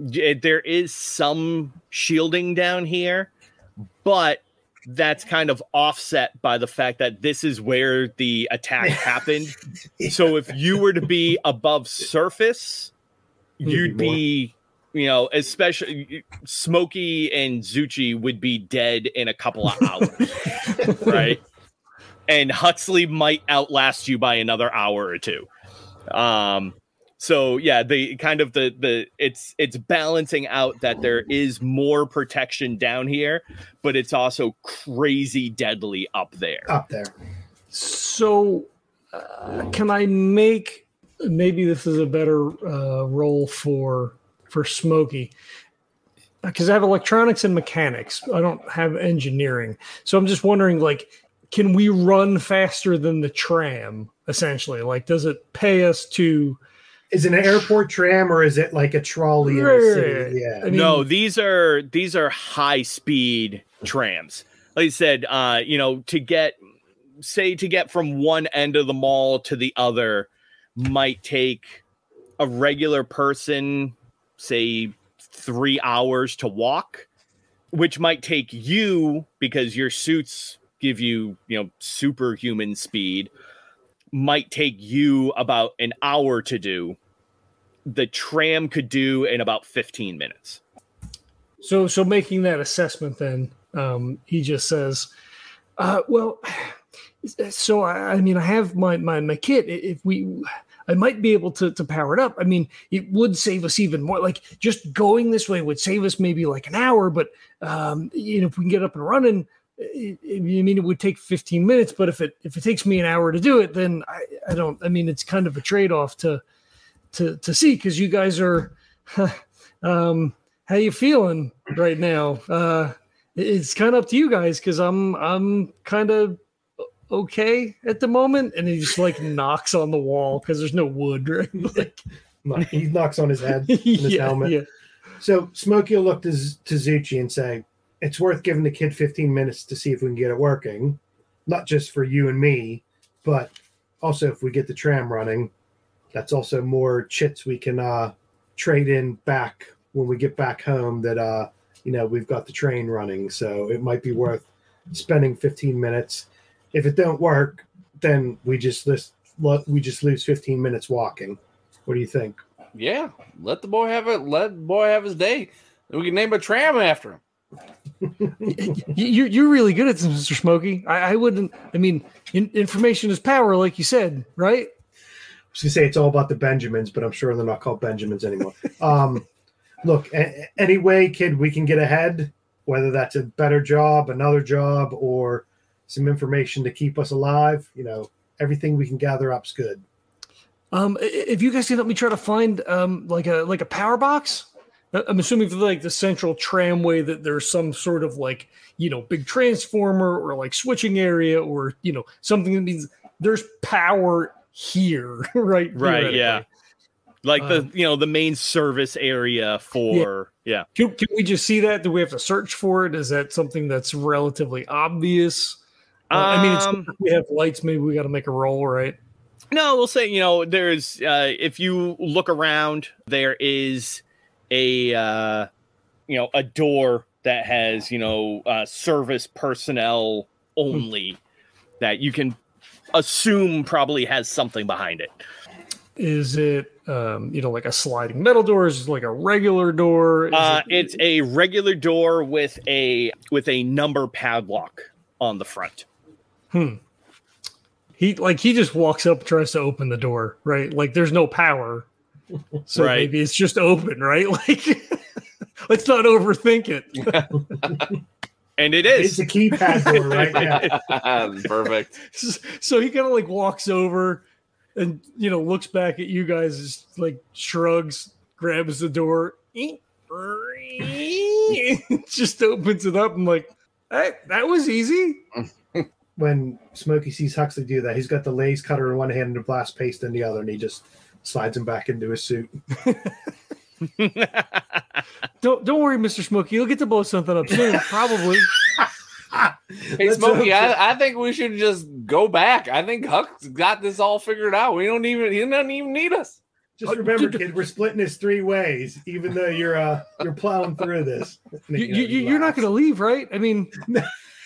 Speaker 2: J- There is some shielding down here, but that's kind of offset by the fact that this is where the attack *laughs* happened. So if you were to be above surface, you'd be, you know, especially Smokey and Zuchy would be dead in a couple of hours, *laughs* right? And Huxley might outlast you by another hour or two. Um, so yeah, the kind of the the it's it's balancing out that there is more protection down here, but it's also crazy deadly up there.
Speaker 3: up there.
Speaker 1: So, uh, can I make maybe this is a better uh, role for for Smokey because I have electronics and mechanics. I don't have engineering, so I'm just wondering, like, can we run faster than the tram? Essentially, like, does it pay us to?
Speaker 3: Is it an airport tram or is it like a trolley in a city? Yeah.
Speaker 1: I mean,
Speaker 2: no, these are these are high speed trams. Like I said, uh, you know, to get say to get from one end of the mall to the other might take a regular person, say three hours to walk, which might take you because your suits give you, you know, superhuman speed, might take you about an hour to do. The tram could do in about 15 minutes.
Speaker 1: So, so making that assessment, then um, he just says, uh, "Well, so I, I mean, I have my my my kit. If we, I might be able to to power it up. I mean, it would save us even more. Like just going this way would save us maybe like an hour. But um, you know, if we can get up and running." It, I mean, it would take 15 minutes, but if it if it takes me an hour to do it, then I, I don't. I mean, it's kind of a trade off to to to see because you guys are *laughs* um how you feeling right now uh it's kind of up to you guys because i'm i'm kind of okay at the moment and he just like *laughs* knocks on the wall because there's no wood *laughs* right like,
Speaker 3: He knocks on his head in his
Speaker 1: yeah,
Speaker 3: helmet.
Speaker 1: yeah.
Speaker 3: So Smokey will look to, to Zuchy and say, it's worth giving the kid 15 minutes to see if we can get it working. Not just for you and me, but also if we get the tram running, that's also more chits we can uh, trade in back when we get back home that, uh, you know, we've got the train running. So it might be worth spending 15 minutes. If it don't work, then we just list, we just lose 15 minutes walking. What do you think?
Speaker 4: Yeah, let the boy have it. Let the boy have his day. We can name a tram after him.
Speaker 1: Y- you're, you're really good at this mr smokey i, I wouldn't i mean in, information is power like you said right
Speaker 3: I was gonna say it's all about the Benjamins, but I'm sure they're not called Benjamins anymore. um, look, a- any way, kid, we can get ahead, whether that's a better job, another job, or some information to keep us alive. You know, everything we can gather up's good.
Speaker 1: Um, if you guys can help me try to find um like a like a power box, I'm assuming for like the central tramway that there's some sort of like you know big transformer or like switching area or you know something that means there's power here, *laughs* right?
Speaker 2: Right, yeah. like the
Speaker 1: Um,
Speaker 2: you know the main service area for yeah.
Speaker 1: Can, can we just see that? Do we have to search for it? Is that something that's relatively obvious? Uh, I mean, it's,
Speaker 2: Um,
Speaker 1: we have lights. Maybe we got to make a roll, right?
Speaker 2: No, we'll say you know there's uh, if you look around, there is a uh, you know a door that has you know uh, service personnel only that you can assume probably has something behind it.
Speaker 1: Is it, um, you know, like a sliding metal door? Is it like a regular door?
Speaker 2: Uh,
Speaker 1: it-
Speaker 2: it's a regular door with a with a number padlock on the front.
Speaker 1: Hmm. He like he just walks up, tries to open the door, right? Like there's no power, so
Speaker 2: Right.
Speaker 1: maybe it's just open, right? *laughs* Like let's not overthink it. *laughs*
Speaker 2: And it is.
Speaker 3: It's a keypad door, right? *laughs* Yeah.
Speaker 4: Perfect.
Speaker 1: So he kind of like walks over and you know looks back at you guys, just like shrugs, grabs the door, just opens it up. and like, hey, that was easy.
Speaker 3: When Smokey sees Huxley do that, he's got the laser cutter in one hand and the blast paste in the other, and he just slides him back into his suit. *laughs* *laughs*
Speaker 1: Don't don't worry, Mister Smokey. You'll get to blow something up soon, *laughs* probably.
Speaker 4: Hey,
Speaker 3: Let's
Speaker 4: Smokey. I, I think we should just go back. I think Huck's got this all figured out. We don't even he doesn't even need us.
Speaker 3: Just remember, kid, we're splitting this three ways, even though you're uh you're plowing through this.
Speaker 1: You, you, you- you're not going to leave, right? I mean,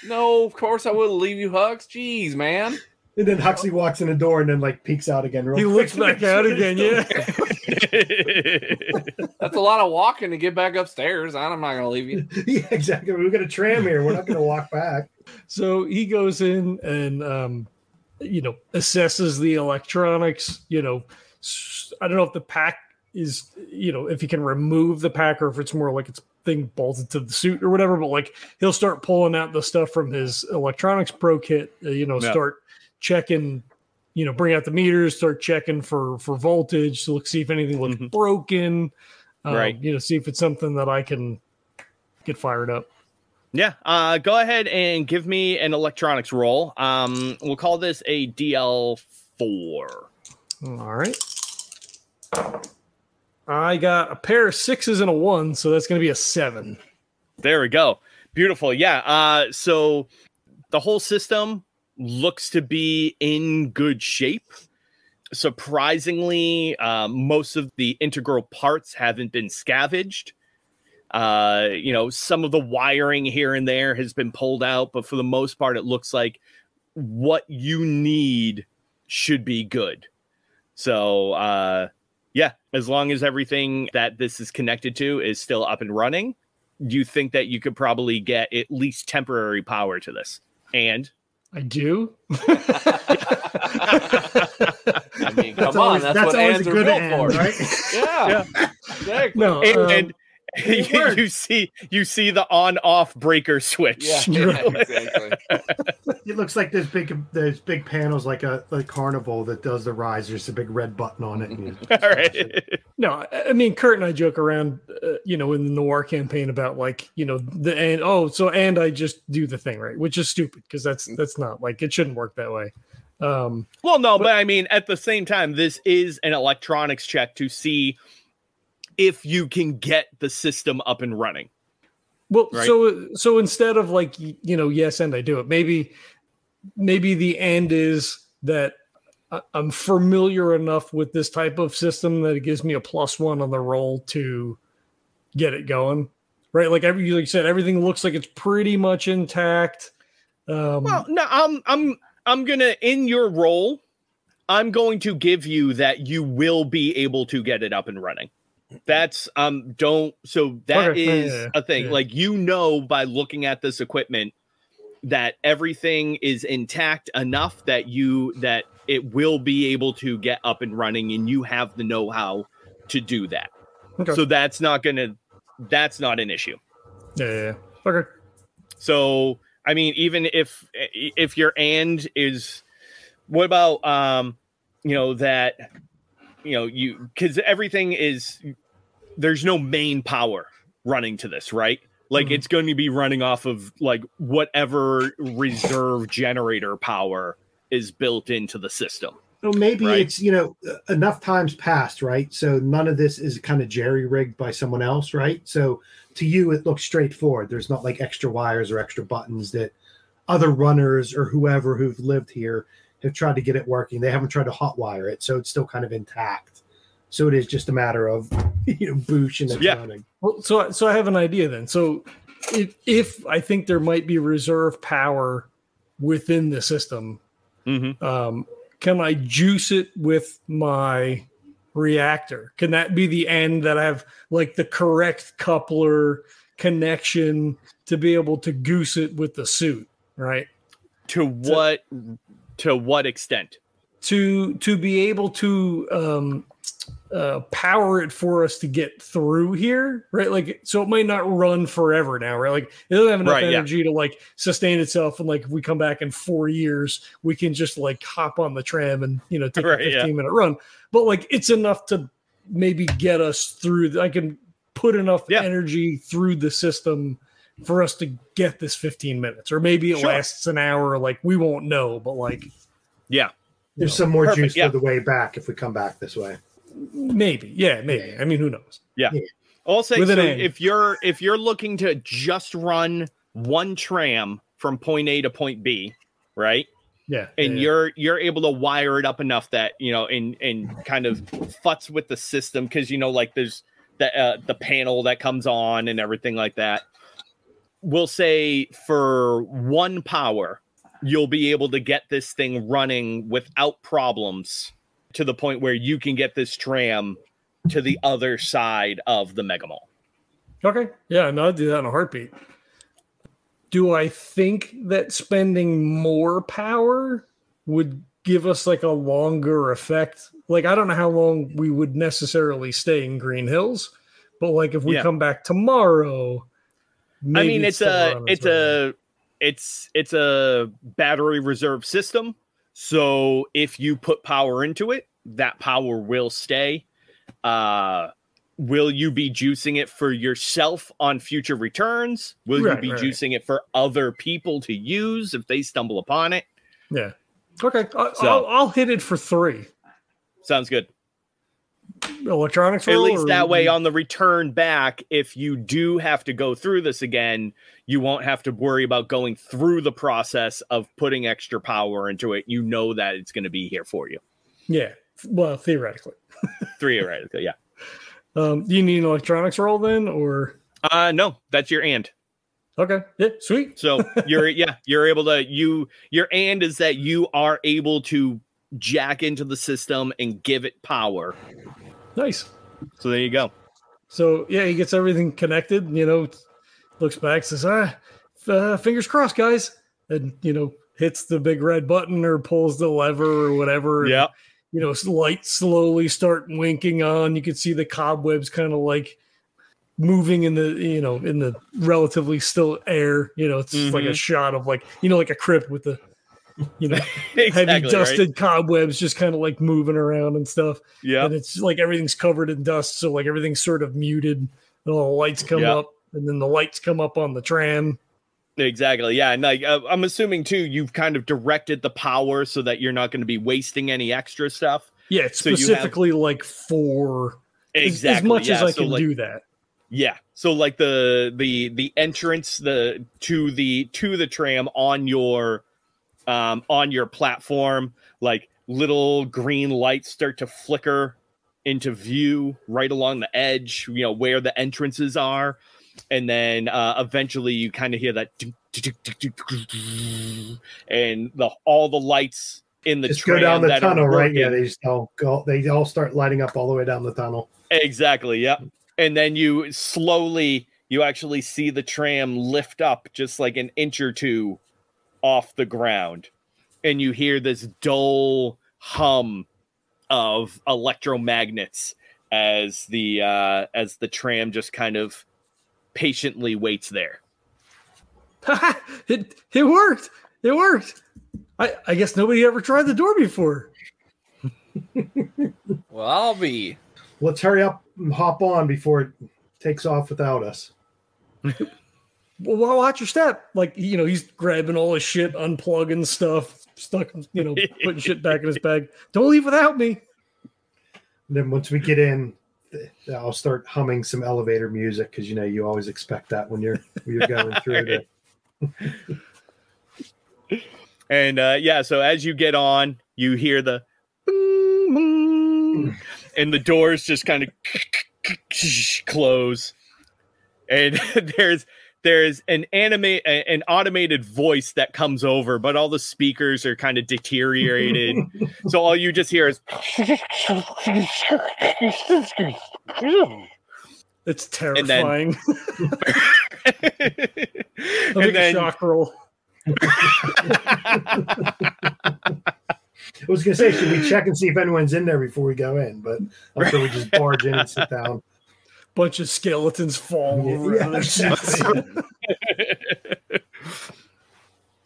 Speaker 4: No, of course I wouldn't leave you, Hux. Jeez, man.
Speaker 3: And then Huxley walks in the door and then like peeks out again. real
Speaker 1: he
Speaker 3: quick
Speaker 1: looks
Speaker 3: to make
Speaker 1: back out again. Yeah. *laughs*
Speaker 4: That's a lot of walking to get back upstairs. I'm not gonna leave you. *laughs*
Speaker 3: yeah, exactly. We've got a tram here. We're not going to walk back.
Speaker 1: So he goes in and um, you know assesses the electronics. You know, I don't know if the pack is you know if he can remove the pack or if it's more like it's thing bolted to the suit or whatever. But like he'll start pulling out the stuff from his electronics pro kit. Uh, you know,
Speaker 2: Yeah.
Speaker 1: start checking. You know, bring out the meters, start checking for for voltage to look see if anything looks
Speaker 2: Mhm.
Speaker 1: broken. Um,
Speaker 2: Right.
Speaker 1: You know, see if it's something that I can get fired up.
Speaker 2: Yeah, uh, go ahead and give me an electronics roll. Um, we'll call this a DL four.
Speaker 1: All right. I got a pair of sixes and a one, so that's going to be a seven.
Speaker 2: There we go. Beautiful. Yeah. Uh, so the whole system looks to be in good shape. Surprisingly, uh, most of the integral parts haven't been scavenged. Uh, you know, some of the wiring here and there has been pulled out, but for the most part, it looks like what you need should be good. So, uh, yeah, as long as everything that this is connected to is still up and running, you think that you could probably get at least temporary power to this. And
Speaker 1: I do. *laughs*
Speaker 4: I mean, come
Speaker 3: That's
Speaker 4: on,
Speaker 3: always,
Speaker 4: that's,
Speaker 3: that's
Speaker 4: what
Speaker 3: always a good
Speaker 4: built
Speaker 3: end,
Speaker 4: for.
Speaker 3: right? *laughs*
Speaker 4: Yeah. Exactly.
Speaker 1: no,
Speaker 2: and,
Speaker 1: um,
Speaker 2: and
Speaker 3: it *laughs*
Speaker 2: you, you see you see the on off breaker switch.
Speaker 4: Yeah, *laughs*
Speaker 1: Right.
Speaker 4: exactly. *laughs*
Speaker 3: It looks like there's big there's big panels like a like carnival that does the rise. There's a big red button on it. and-
Speaker 2: All right.
Speaker 1: no, I I mean, Kurt and I joke around, uh, you know, in the noir campaign about like, you know, the and oh, so and I just do the thing right, which is stupid because that's that's not like it shouldn't work that way. Um,
Speaker 2: Well, no, but I mean, at the same time, this is an electronics check to see if you can get the system up and running.
Speaker 1: Well,
Speaker 2: Right.
Speaker 1: so so instead of like you know, yes, and I do it. Maybe maybe the end is that I- I'm familiar enough with this type of system that it gives me a plus one on the roll to get it going. Right, like every like you said, everything looks like it's pretty much intact. Um,
Speaker 2: Well, no, I'm I'm I'm gonna in your role, I'm going to give you that you will be able to get it up and running. That's um don't so that
Speaker 1: Okay,
Speaker 2: is
Speaker 1: yeah,
Speaker 2: a thing.
Speaker 1: Yeah.
Speaker 2: Like you know by looking at this equipment that everything is intact enough that you that it will be able to get up and running and you have the know-how to do that.
Speaker 1: okay.
Speaker 2: So that's not gonna that's not an issue.
Speaker 1: yeah, yeah, yeah. Okay.
Speaker 2: So I mean, even if if your and is, what about um, you know that, you know you because everything is there's no main power running to this, right? Like
Speaker 1: Mhm.
Speaker 2: it's going to be running off of like whatever reserve generator power is built into the system.
Speaker 3: So maybe
Speaker 2: Right.
Speaker 3: it's you know enough times passed, right? So none of this is kind of jerry rigged by someone else, right? So to you, it looks straightforward. There's not like extra wires or extra buttons that other runners or whoever who've lived here have tried to get it working. They haven't tried to hotwire it, so it's still kind of intact. So it is just a matter of *laughs* you know boosh and it's
Speaker 2: Yeah.
Speaker 3: running.
Speaker 1: Well, so so I have an idea then. So if, if I think there might be reserve power within the system,
Speaker 2: Mhm.
Speaker 1: um, can I juice it with my reactor? Can that be the end that I have like the correct coupler connection to be able to goose it with the suit, right?
Speaker 2: To what to what extent?
Speaker 1: To to be able to um, uh, power it for us to get through here, right? Like, so it might not run forever now, right? Like, it doesn't have enough
Speaker 2: Right, yeah.
Speaker 1: energy to like sustain itself. And like, if we come back in four years, we can just like hop on the tram and you know take *laughs*
Speaker 2: Right,
Speaker 1: a
Speaker 2: yeah.
Speaker 1: 15 minute run. But like, it's enough to maybe get us through. I can put enough
Speaker 2: Yeah.
Speaker 1: energy through the system for us to get this 15 minutes, or maybe it
Speaker 2: Sure.
Speaker 1: lasts an hour. Like, we won't know, but like,
Speaker 2: Yeah.
Speaker 3: There's some more
Speaker 2: Perfect,
Speaker 3: juice
Speaker 2: yeah.
Speaker 3: for the way back if we come back this way.
Speaker 1: Maybe, yeah, maybe. I mean, who knows? Yeah.
Speaker 2: I'll say so if you're if you're looking to just run one tram from point A to point B, right?
Speaker 1: Yeah,
Speaker 2: and
Speaker 1: yeah.
Speaker 2: you're you're able to wire it up enough that you know and and kind of futz with the system because you know like there's the uh, the panel that comes on and everything like that we'll say for one power you'll be able to get this thing running without problems to the point where you can get this tram to the other side of the mega mall
Speaker 1: Okay. Yeah, no, I'd do that in a heartbeat. Do I think that spending more power would give us like a longer effect? Like, I don't know how long we would necessarily stay in Green Hills, but like if we
Speaker 2: Yeah.
Speaker 1: come back tomorrow,
Speaker 2: I mean, it's
Speaker 1: still
Speaker 2: a
Speaker 1: its
Speaker 2: it's a it's it's a battery reserve system. So if you put power into it, that power will stay. Uh will you be juicing it for yourself on future returns? Will
Speaker 1: Right,
Speaker 2: you be
Speaker 1: right.
Speaker 2: juicing it for other people to use if they stumble upon it?
Speaker 1: yeah. Okay, I,
Speaker 2: So-
Speaker 1: I'll, I'll hit it for three.
Speaker 2: Sounds good.
Speaker 1: Electronics,
Speaker 2: At least that way on the return back, if you do have to go through this again, you won't have to worry about going through the process of putting extra power into it. You know that it's going to be here for you.
Speaker 1: Yeah. Well, theoretically.
Speaker 2: Theoretically, yeah. *laughs*
Speaker 1: Um, do you need an electronics roll then, or
Speaker 2: Uh no, that's your and.
Speaker 1: okay? Yeah, sweet.
Speaker 2: So you're *laughs* yeah, you're able to you your and is that you are able to jack into the system and give it power.
Speaker 1: Nice.
Speaker 2: So there you go.
Speaker 1: So yeah, he gets everything connected. You know, looks back, says, "Ah, uh, fingers crossed, guys," and you know, hits the big red button or pulls the lever or whatever. and,
Speaker 2: Yeah.
Speaker 1: you know, lights slowly start winking on. You can see the cobwebs kind of like moving in the you know in the relatively still air. You know, it's just like a
Speaker 2: Mhm.
Speaker 1: shot of like you know like a crypt with the you know *laughs*
Speaker 2: exactly.
Speaker 1: heavy
Speaker 2: right?
Speaker 1: dusted cobwebs just kind of like moving around and stuff
Speaker 2: Yeah.
Speaker 1: and it's like everything's covered in dust, so like everything's sort of muted. And all the lights come
Speaker 2: Yeah.
Speaker 1: up, and then the lights come up on the tram.
Speaker 2: Exactly. Yeah. And like, uh, I'm assuming too, you've kind of directed the power so that you're not going to be wasting any extra stuff.
Speaker 1: Yeah, it's
Speaker 2: So you have-
Speaker 1: specifically like for as-
Speaker 2: Exactly.
Speaker 1: as, much as. I
Speaker 2: So,
Speaker 1: can
Speaker 2: like,
Speaker 1: do that.
Speaker 2: Yeah. So like the the the entrance the to the to the tram on your um on your platform, like little green lights start to flicker into view right along the edge, you know, where the entrances are. And then uh eventually you kind of hear that and the all the lights in the
Speaker 3: just go down the tunnel, right? Yeah, they just all go. They all start lighting up all the way down the tunnel.
Speaker 2: Exactly. Yep. And then you slowly you actually see the tram lift up just like an inch or two off the ground. And you hear this dull hum of electromagnets as the uh as the tram just kind of patiently waits there. *laughs*
Speaker 1: it it worked. It worked. I I guess nobody ever tried the door before. *laughs*
Speaker 4: Well, I'll be.
Speaker 3: Let's hurry up and hop on before it takes off without us. *laughs*
Speaker 1: well, watch your step. Like, you know, he's grabbing all his shit, unplugging stuff, stuck, you know, putting shit back in his bag. Don't leave without me.
Speaker 3: And then once we get in, I'll start humming some elevator music because you know you always expect that when you're when you're going through the. *laughs*
Speaker 2: And uh, yeah, so as you get on, you hear the boom, boom, and the doors just kind of *laughs* close. And *laughs* there's there's an animate an automated voice that comes over, but all the speakers are kind of deteriorated. *laughs* so all you just hear is
Speaker 1: It's
Speaker 2: And then-
Speaker 1: terrifying. *laughs* I'll
Speaker 2: and
Speaker 1: take
Speaker 2: then
Speaker 1: shock roll.
Speaker 3: I was gonna say, should we check and see if anyone's in there before we go in? But I'm sure we just barge in and sit down.
Speaker 1: Bunch of skeletons fall over.
Speaker 3: yeah, *laughs* exactly.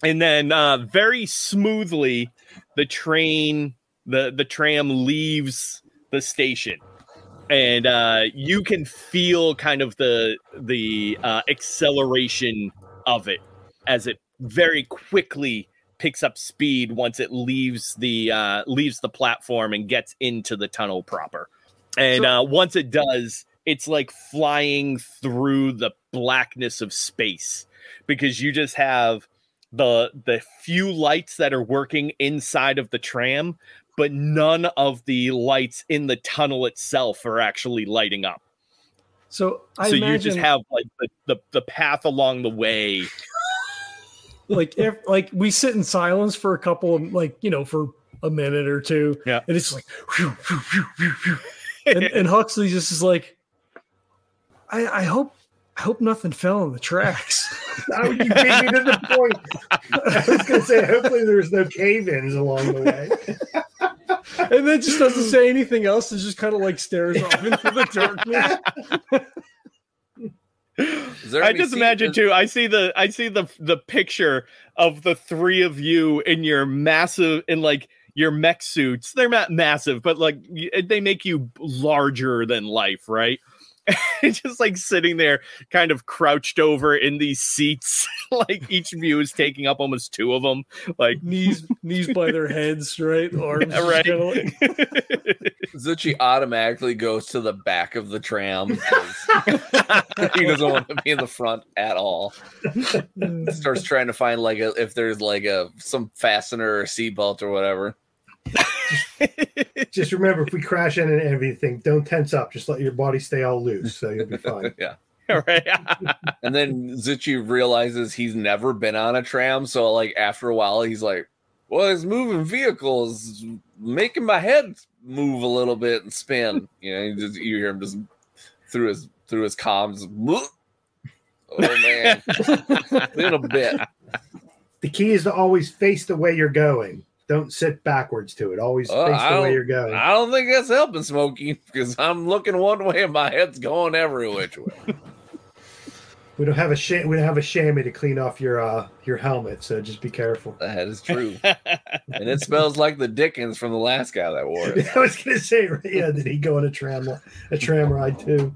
Speaker 2: and then uh, very smoothly the train the the tram leaves the station and uh, you can feel kind of the the uh, acceleration of it as it very quickly picks up speed once it leaves the uh, leaves the platform and gets into the tunnel proper and
Speaker 1: So-
Speaker 2: uh, once it does it's like flying through the blackness of space because you just have the the few lights that are working inside of the tram but none of the lights in the tunnel itself are actually lighting up
Speaker 1: So I
Speaker 2: so
Speaker 1: imagine,
Speaker 2: you just have like the, the the path along the way *laughs*
Speaker 1: like, if, like we sit in silence for a couple of, like, you know, for a minute or two,
Speaker 2: Yeah.
Speaker 1: and it's like, whew, whew, whew, and, and Huxley just is like, I, I hope, I hope nothing fell in the tracks.
Speaker 3: Now you beat me to the point. I was gonna say, hopefully there's no cave-ins along the way. *laughs*
Speaker 1: and then just doesn't say anything else. It just kind of like stares off into the *laughs* darkness.
Speaker 2: I just imagine too. I see the I see the the picture of the three of you in your massive in like your mech suits. They're not massive, but like they make you larger than life, right? *laughs* just like sitting there, kind of crouched over in these seats. *laughs* like each of you is taking up almost two of them. Like
Speaker 1: knees, *laughs* knees by their heads, right? Arms,
Speaker 2: Yeah, right.
Speaker 1: kinda like-
Speaker 4: Zuchy automatically goes to the back of the tram. he doesn't want to be in the front at all. Starts trying to find like a if there's like a some fastener or seatbelt or whatever. *laughs*
Speaker 3: Just remember, if we crash in and everything, don't tense up. Just let your body stay all loose, so you'll be fine. *laughs*
Speaker 4: yeah. *laughs*
Speaker 2: right.
Speaker 4: And then Zuchy realizes he's never been on a tram, so like after a while he's like, "Well, this moving vehicle is making my head move a little bit and spin." You know, you just you hear him just through his through his comms. "Bleh." Oh man, in a bit.
Speaker 3: The key is to always face the way you're going. Don't sit backwards to it. Always
Speaker 4: Oh,
Speaker 3: face the way you're going.
Speaker 4: I don't think that's helping, Smokey, because I'm looking one way and my head's going every which way. *laughs*
Speaker 3: We don't have a sh- we don't have a chamois to clean off your uh your helmet, so just be careful.
Speaker 4: That is true, *laughs* and it smells like the Dickens from the last guy that wore it. *laughs*
Speaker 3: I was gonna say, right, yeah, did he go on a tram a tram ride too?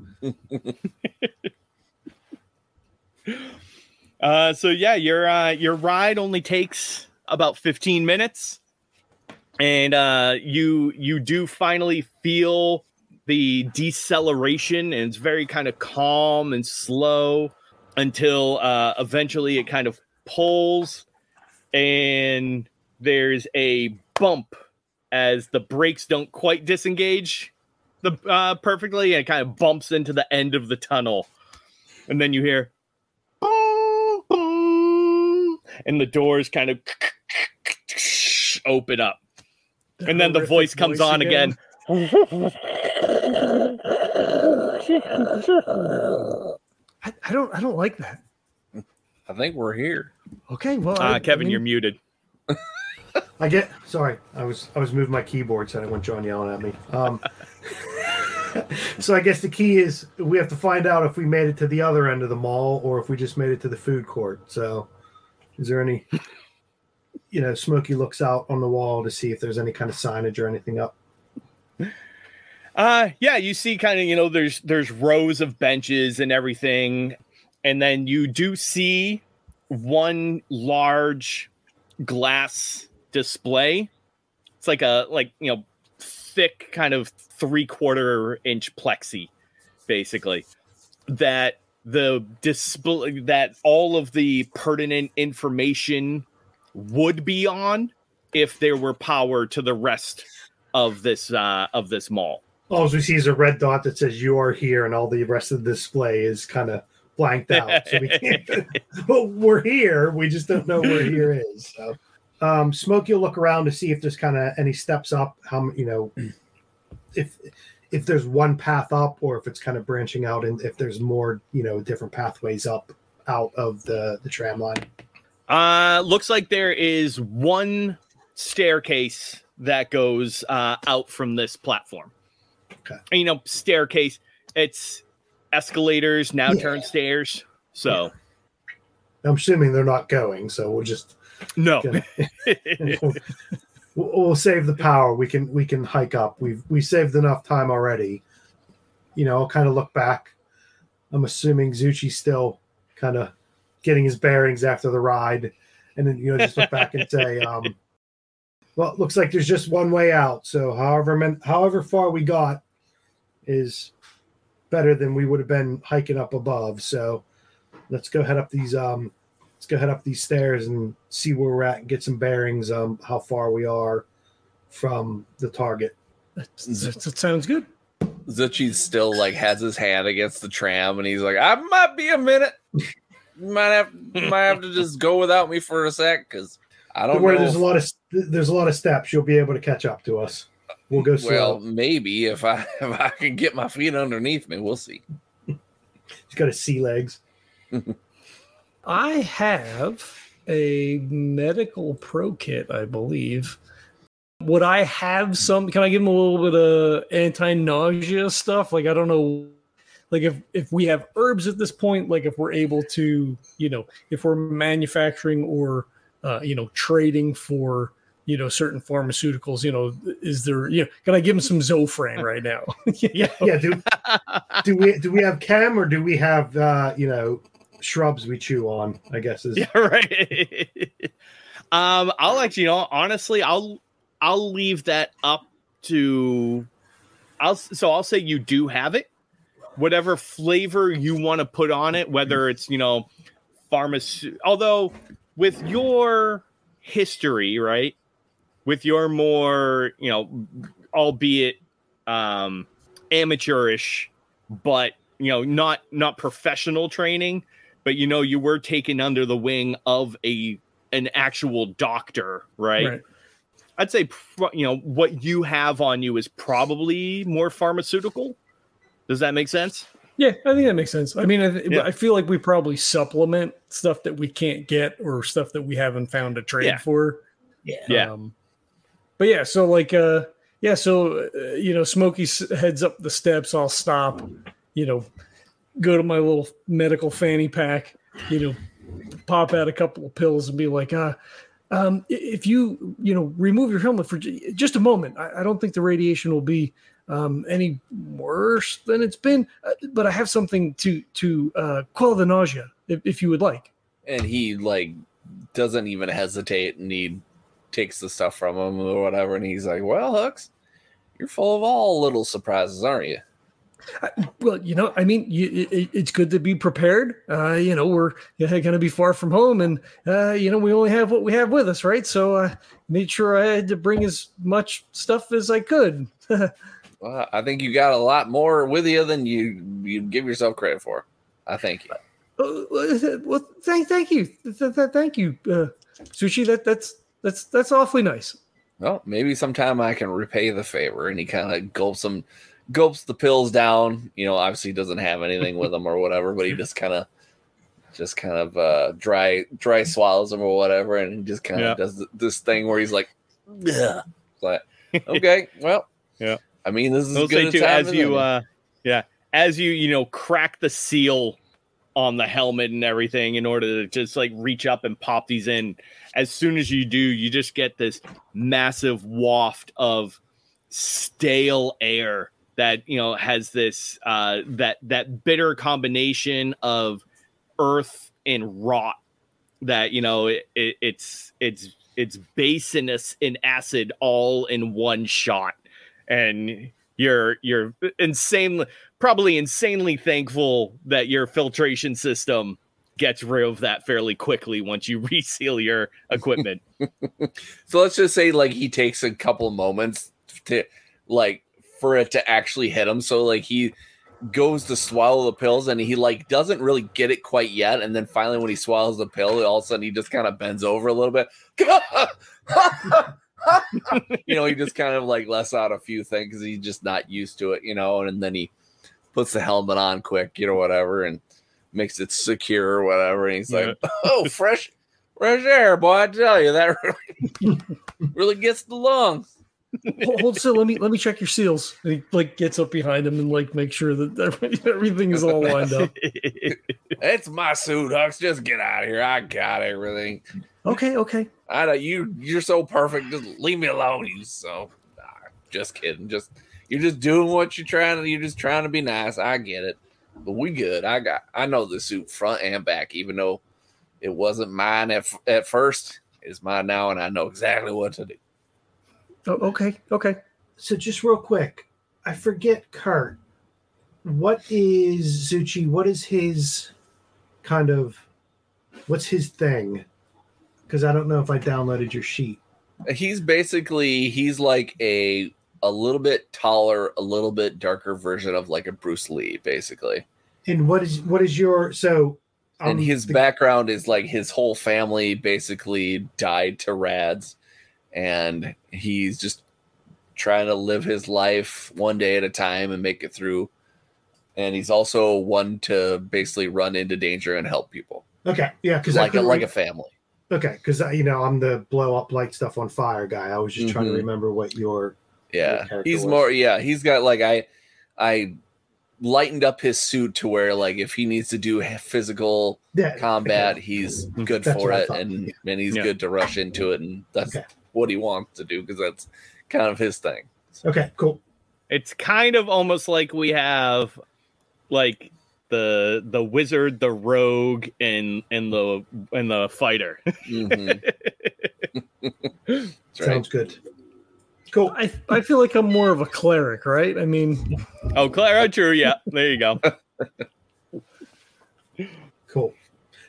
Speaker 2: Uh, so yeah, your uh, your ride only takes about 15 minutes, and uh, you you do finally feel the deceleration, and it's very kind of calm and slow until uh, eventually it kind of pulls, and there's a bump as the brakes don't quite disengage the uh, perfectly, and it kind of bumps into the end of the tunnel, and then you hear boom, boom, and the doors kind of open up. And then the
Speaker 1: horrific
Speaker 2: voice comes on again. *laughs*
Speaker 1: I, I don't. I don't like that.
Speaker 4: I think we're here.
Speaker 1: Okay, well, I-
Speaker 2: Uh, Kevin,
Speaker 1: I mean,
Speaker 2: you're muted.
Speaker 3: I get sorry. I was I was moving my keyboard, so I didn't want John yelling at me. Um, *laughs* so I guess the key is we have to find out if we made it to the other end of the mall or if we just made it to the food court. So, is there any? You know, Smokey looks out on the wall to see if there's any kind of signage or anything up.
Speaker 2: Uh yeah, you see kind of, you know, there's there's rows of benches and everything. and then you do see one large glass display. It's like a like you know thick kind of three quarter inch plexi, basically. That the display that all of the pertinent information would be on if there were power to the rest of this uh of this mall.
Speaker 3: All we see is a red dot that says "You are here," and all the rest of the display is kind of blanked out. So we can't. *laughs* *laughs* but we're here. We just don't know where here is. So, um, Smokey will look around to see if there's kind of any steps up. How you know if if there's one path up or if it's kind of branching out, and if there's more you know different pathways up out of the the tram line.
Speaker 2: Uh looks like there is one staircase that goes uh out from this platform.
Speaker 3: Okay.
Speaker 2: You know, staircase, it's escalators now
Speaker 3: Yeah.
Speaker 2: turn stairs. So
Speaker 3: I'm assuming they're not going, so we'll just
Speaker 2: no.
Speaker 3: Okay. *laughs* *laughs* we'll, we'll save the power. We can we can hike up. We've we saved enough time already. You know, I'll kind of look back. I'm assuming Zuchy's still kind of getting his bearings after the ride, and then you know just look back and say, *laughs* um, "Well, it looks like there's just one way out. So however min- however far we got is better than we would have been hiking up above. So let's go head up these um let's go head up these stairs and see where we're at and get some bearings um how far we are from the target
Speaker 1: That, that, that sounds good.
Speaker 4: Zuchy still like has his hand against the tram, and he's like, "I might be a minute. *laughs* You might have might have to *laughs* just go without me for a sec, because I don't
Speaker 3: Don't worry,
Speaker 4: know."
Speaker 3: there's a lot of there's a lot of steps you'll be able to catch up to us we'll go slow
Speaker 4: well, maybe if I *laughs* if I can get my feet underneath me, we'll see.
Speaker 3: he's got his sea legs *laughs*
Speaker 1: I have a medical pro kit, I believe. Would I have some? Can I give him a little bit of anti-nausea stuff? Like I don't know, like if if we have herbs at this point, like if we're able to, you know, if we're manufacturing or uh, you know trading for you know certain pharmaceuticals, you know, is there? You know, can I give him some Zofran right now? *laughs*
Speaker 3: yeah yeah do, do we do we have chem or do we have uh you know shrubs we chew on i guess is *laughs*
Speaker 2: Yeah, right. um, I'll actually, you know, honestly, I'll I'll leave that up to I'll so I'll say you do have it. Whatever flavor you want to put on it, whether it's, you know, pharmacy although with your history, right? With your more, you know, albeit um amateurish, but you know, not not professional training, but you know you were taken under the wing of a an actual doctor right, i'd say you know what you have on you is probably more pharmaceutical does that make sense
Speaker 1: Yeah, I think that makes sense. I mean, I, th-
Speaker 2: Yeah.
Speaker 1: I feel like we probably supplement stuff that we can't get or stuff that we haven't found a trade
Speaker 2: Yeah.
Speaker 1: for.
Speaker 2: Yeah.
Speaker 1: Um, but yeah, so like, uh, yeah, so uh, you know, Smokey heads up the steps. I'll stop. You know, go to my little medical fanny pack. You know, pop out a couple of pills and be like, uh, um, if you you know remove your helmet for j- just a moment, I, I don't think the radiation will be um, any worse than it's been. Uh, but I have something to to uh, quell the nausea, if, if you would like.
Speaker 4: And he like doesn't even hesitate, and he takes the stuff from him or whatever, and he's like, "Well, Hooks, you're full of all little surprises, aren't you?"
Speaker 1: Well, you know, I mean, you, it, it's good to be prepared. Uh, you know, we're going to be far from home, and uh, you know, we only have what we have with us, right? So, uh, made sure I had to bring as much stuff as I could. *laughs*
Speaker 4: Well, I think you got a lot more with you than you you give yourself credit for. I thank you.
Speaker 1: Uh, well, thank, thank you, th- th- th- thank you, uh, Sushi. That that's that's that's awfully nice.
Speaker 4: Well, maybe sometime I can repay the favor. And he kind of gulps them, gulps the pills down. You know, obviously he doesn't have anything with him or whatever, but he just kind of, just kind of uh, dry, dry swallows them or whatever, and he just kind of
Speaker 2: Yeah.
Speaker 4: does this thing where he's like, "Ugh." It's like, okay, well,
Speaker 2: Yeah.
Speaker 4: I mean, this is
Speaker 2: I'll
Speaker 4: good
Speaker 2: too, as you uh yeah as you you know crack the seal on the helmet and everything in order to just like reach up and pop these in. As soon as you do you just get this massive waft of stale air that you know has this uh that that bitter combination of earth and rot that you know it, it, it's it's it's basiness in acid all in one shot and you're you're insanely probably insanely thankful that your filtration system gets rid of that fairly quickly once you *laughs* reseal your equipment *laughs*
Speaker 4: So let's just say like he takes a couple moments to like for it to actually hit him. So like he goes to swallow the pills and he like doesn't really get it quite yet. And then finally when he swallows the pill, all of a sudden he just kind of bends over a little bit. *laughs* *laughs* you know, he just kind of like lets out a few things because he's just not used to it, you know, and then he puts the helmet on quick, you know, whatever, and makes it secure or whatever. And he's like, Oh, fresh fresh air, boy, I tell you, that *laughs* really, *laughs* really gets the lungs.
Speaker 1: hold, hold still. Let me let me check your seals. And he like gets up behind him and like make sure that every- everything is all lined up.
Speaker 4: It's my suit, Hux. Just get out of here. I got everything.
Speaker 1: Okay, okay.
Speaker 4: I know you. You're so perfect. Just leave me alone. You so. Nah, just kidding. Just you're just doing what you're trying to. You're just trying to be nice. I get it. But we good. I got. I know the suit front and back. Even though it wasn't mine at at first, it's mine now, and I know exactly what to do.
Speaker 1: Oh, okay, okay.
Speaker 3: So just real quick, I forget Kurt. What is Zuchy? What is his kind of what's his thing? Because I don't know if I downloaded your sheet.
Speaker 4: He's basically he's like a a little bit taller, a little bit darker version of like a Bruce Lee, basically.
Speaker 3: And what is what is your so
Speaker 4: and
Speaker 3: um,
Speaker 4: his
Speaker 3: the-
Speaker 4: background is like his whole family basically died to rads and he's just trying to live his life one day at a time and make it through and he's also one to basically run into danger and help people
Speaker 3: Okay, yeah, because
Speaker 4: like a like a family
Speaker 3: okay, because you know I'm the blow up light stuff on fire guy. I was just trying to
Speaker 4: Mhm.
Speaker 3: remember what your
Speaker 4: yeah
Speaker 3: character
Speaker 4: he's
Speaker 3: was.
Speaker 4: more yeah he's got like i i lightened up his suit to where like if he needs to do physical
Speaker 3: yeah,
Speaker 4: combat
Speaker 3: okay.
Speaker 4: he's good
Speaker 3: That's
Speaker 4: for it
Speaker 3: thought,
Speaker 4: and and he's
Speaker 2: Yeah.
Speaker 4: good to rush into it and that's
Speaker 3: Okay.
Speaker 4: what he wants to do because that's kind of his thing
Speaker 3: Okay, cool.
Speaker 2: it's kind of almost like we have like the the wizard the rogue and and the and the fighter *laughs*
Speaker 4: Mhm.
Speaker 3: Sounds good. Cool.
Speaker 1: I I feel like I'm more of a cleric, right? I mean,
Speaker 2: oh clara true yeah there you go
Speaker 3: Cool.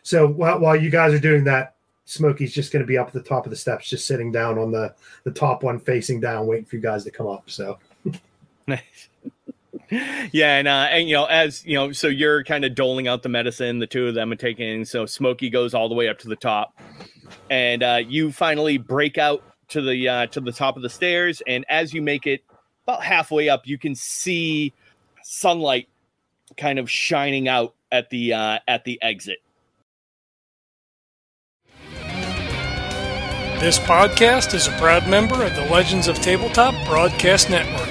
Speaker 3: So while, while you guys are doing that, Smokey's just going to be up at the top of the steps, just sitting down on the the top one, facing down, waiting for you guys to come up. So *laughs* *laughs*
Speaker 2: yeah and uh and you know as you know so you're kind of doling out the medicine the two of them are taking so smokey goes all the way up to the top and uh you finally break out to the uh to the top of the stairs and as you make it about halfway up you can see sunlight kind of shining out at the uh at the exit
Speaker 5: This podcast is a proud member of the Legends of Tabletop Broadcast Network.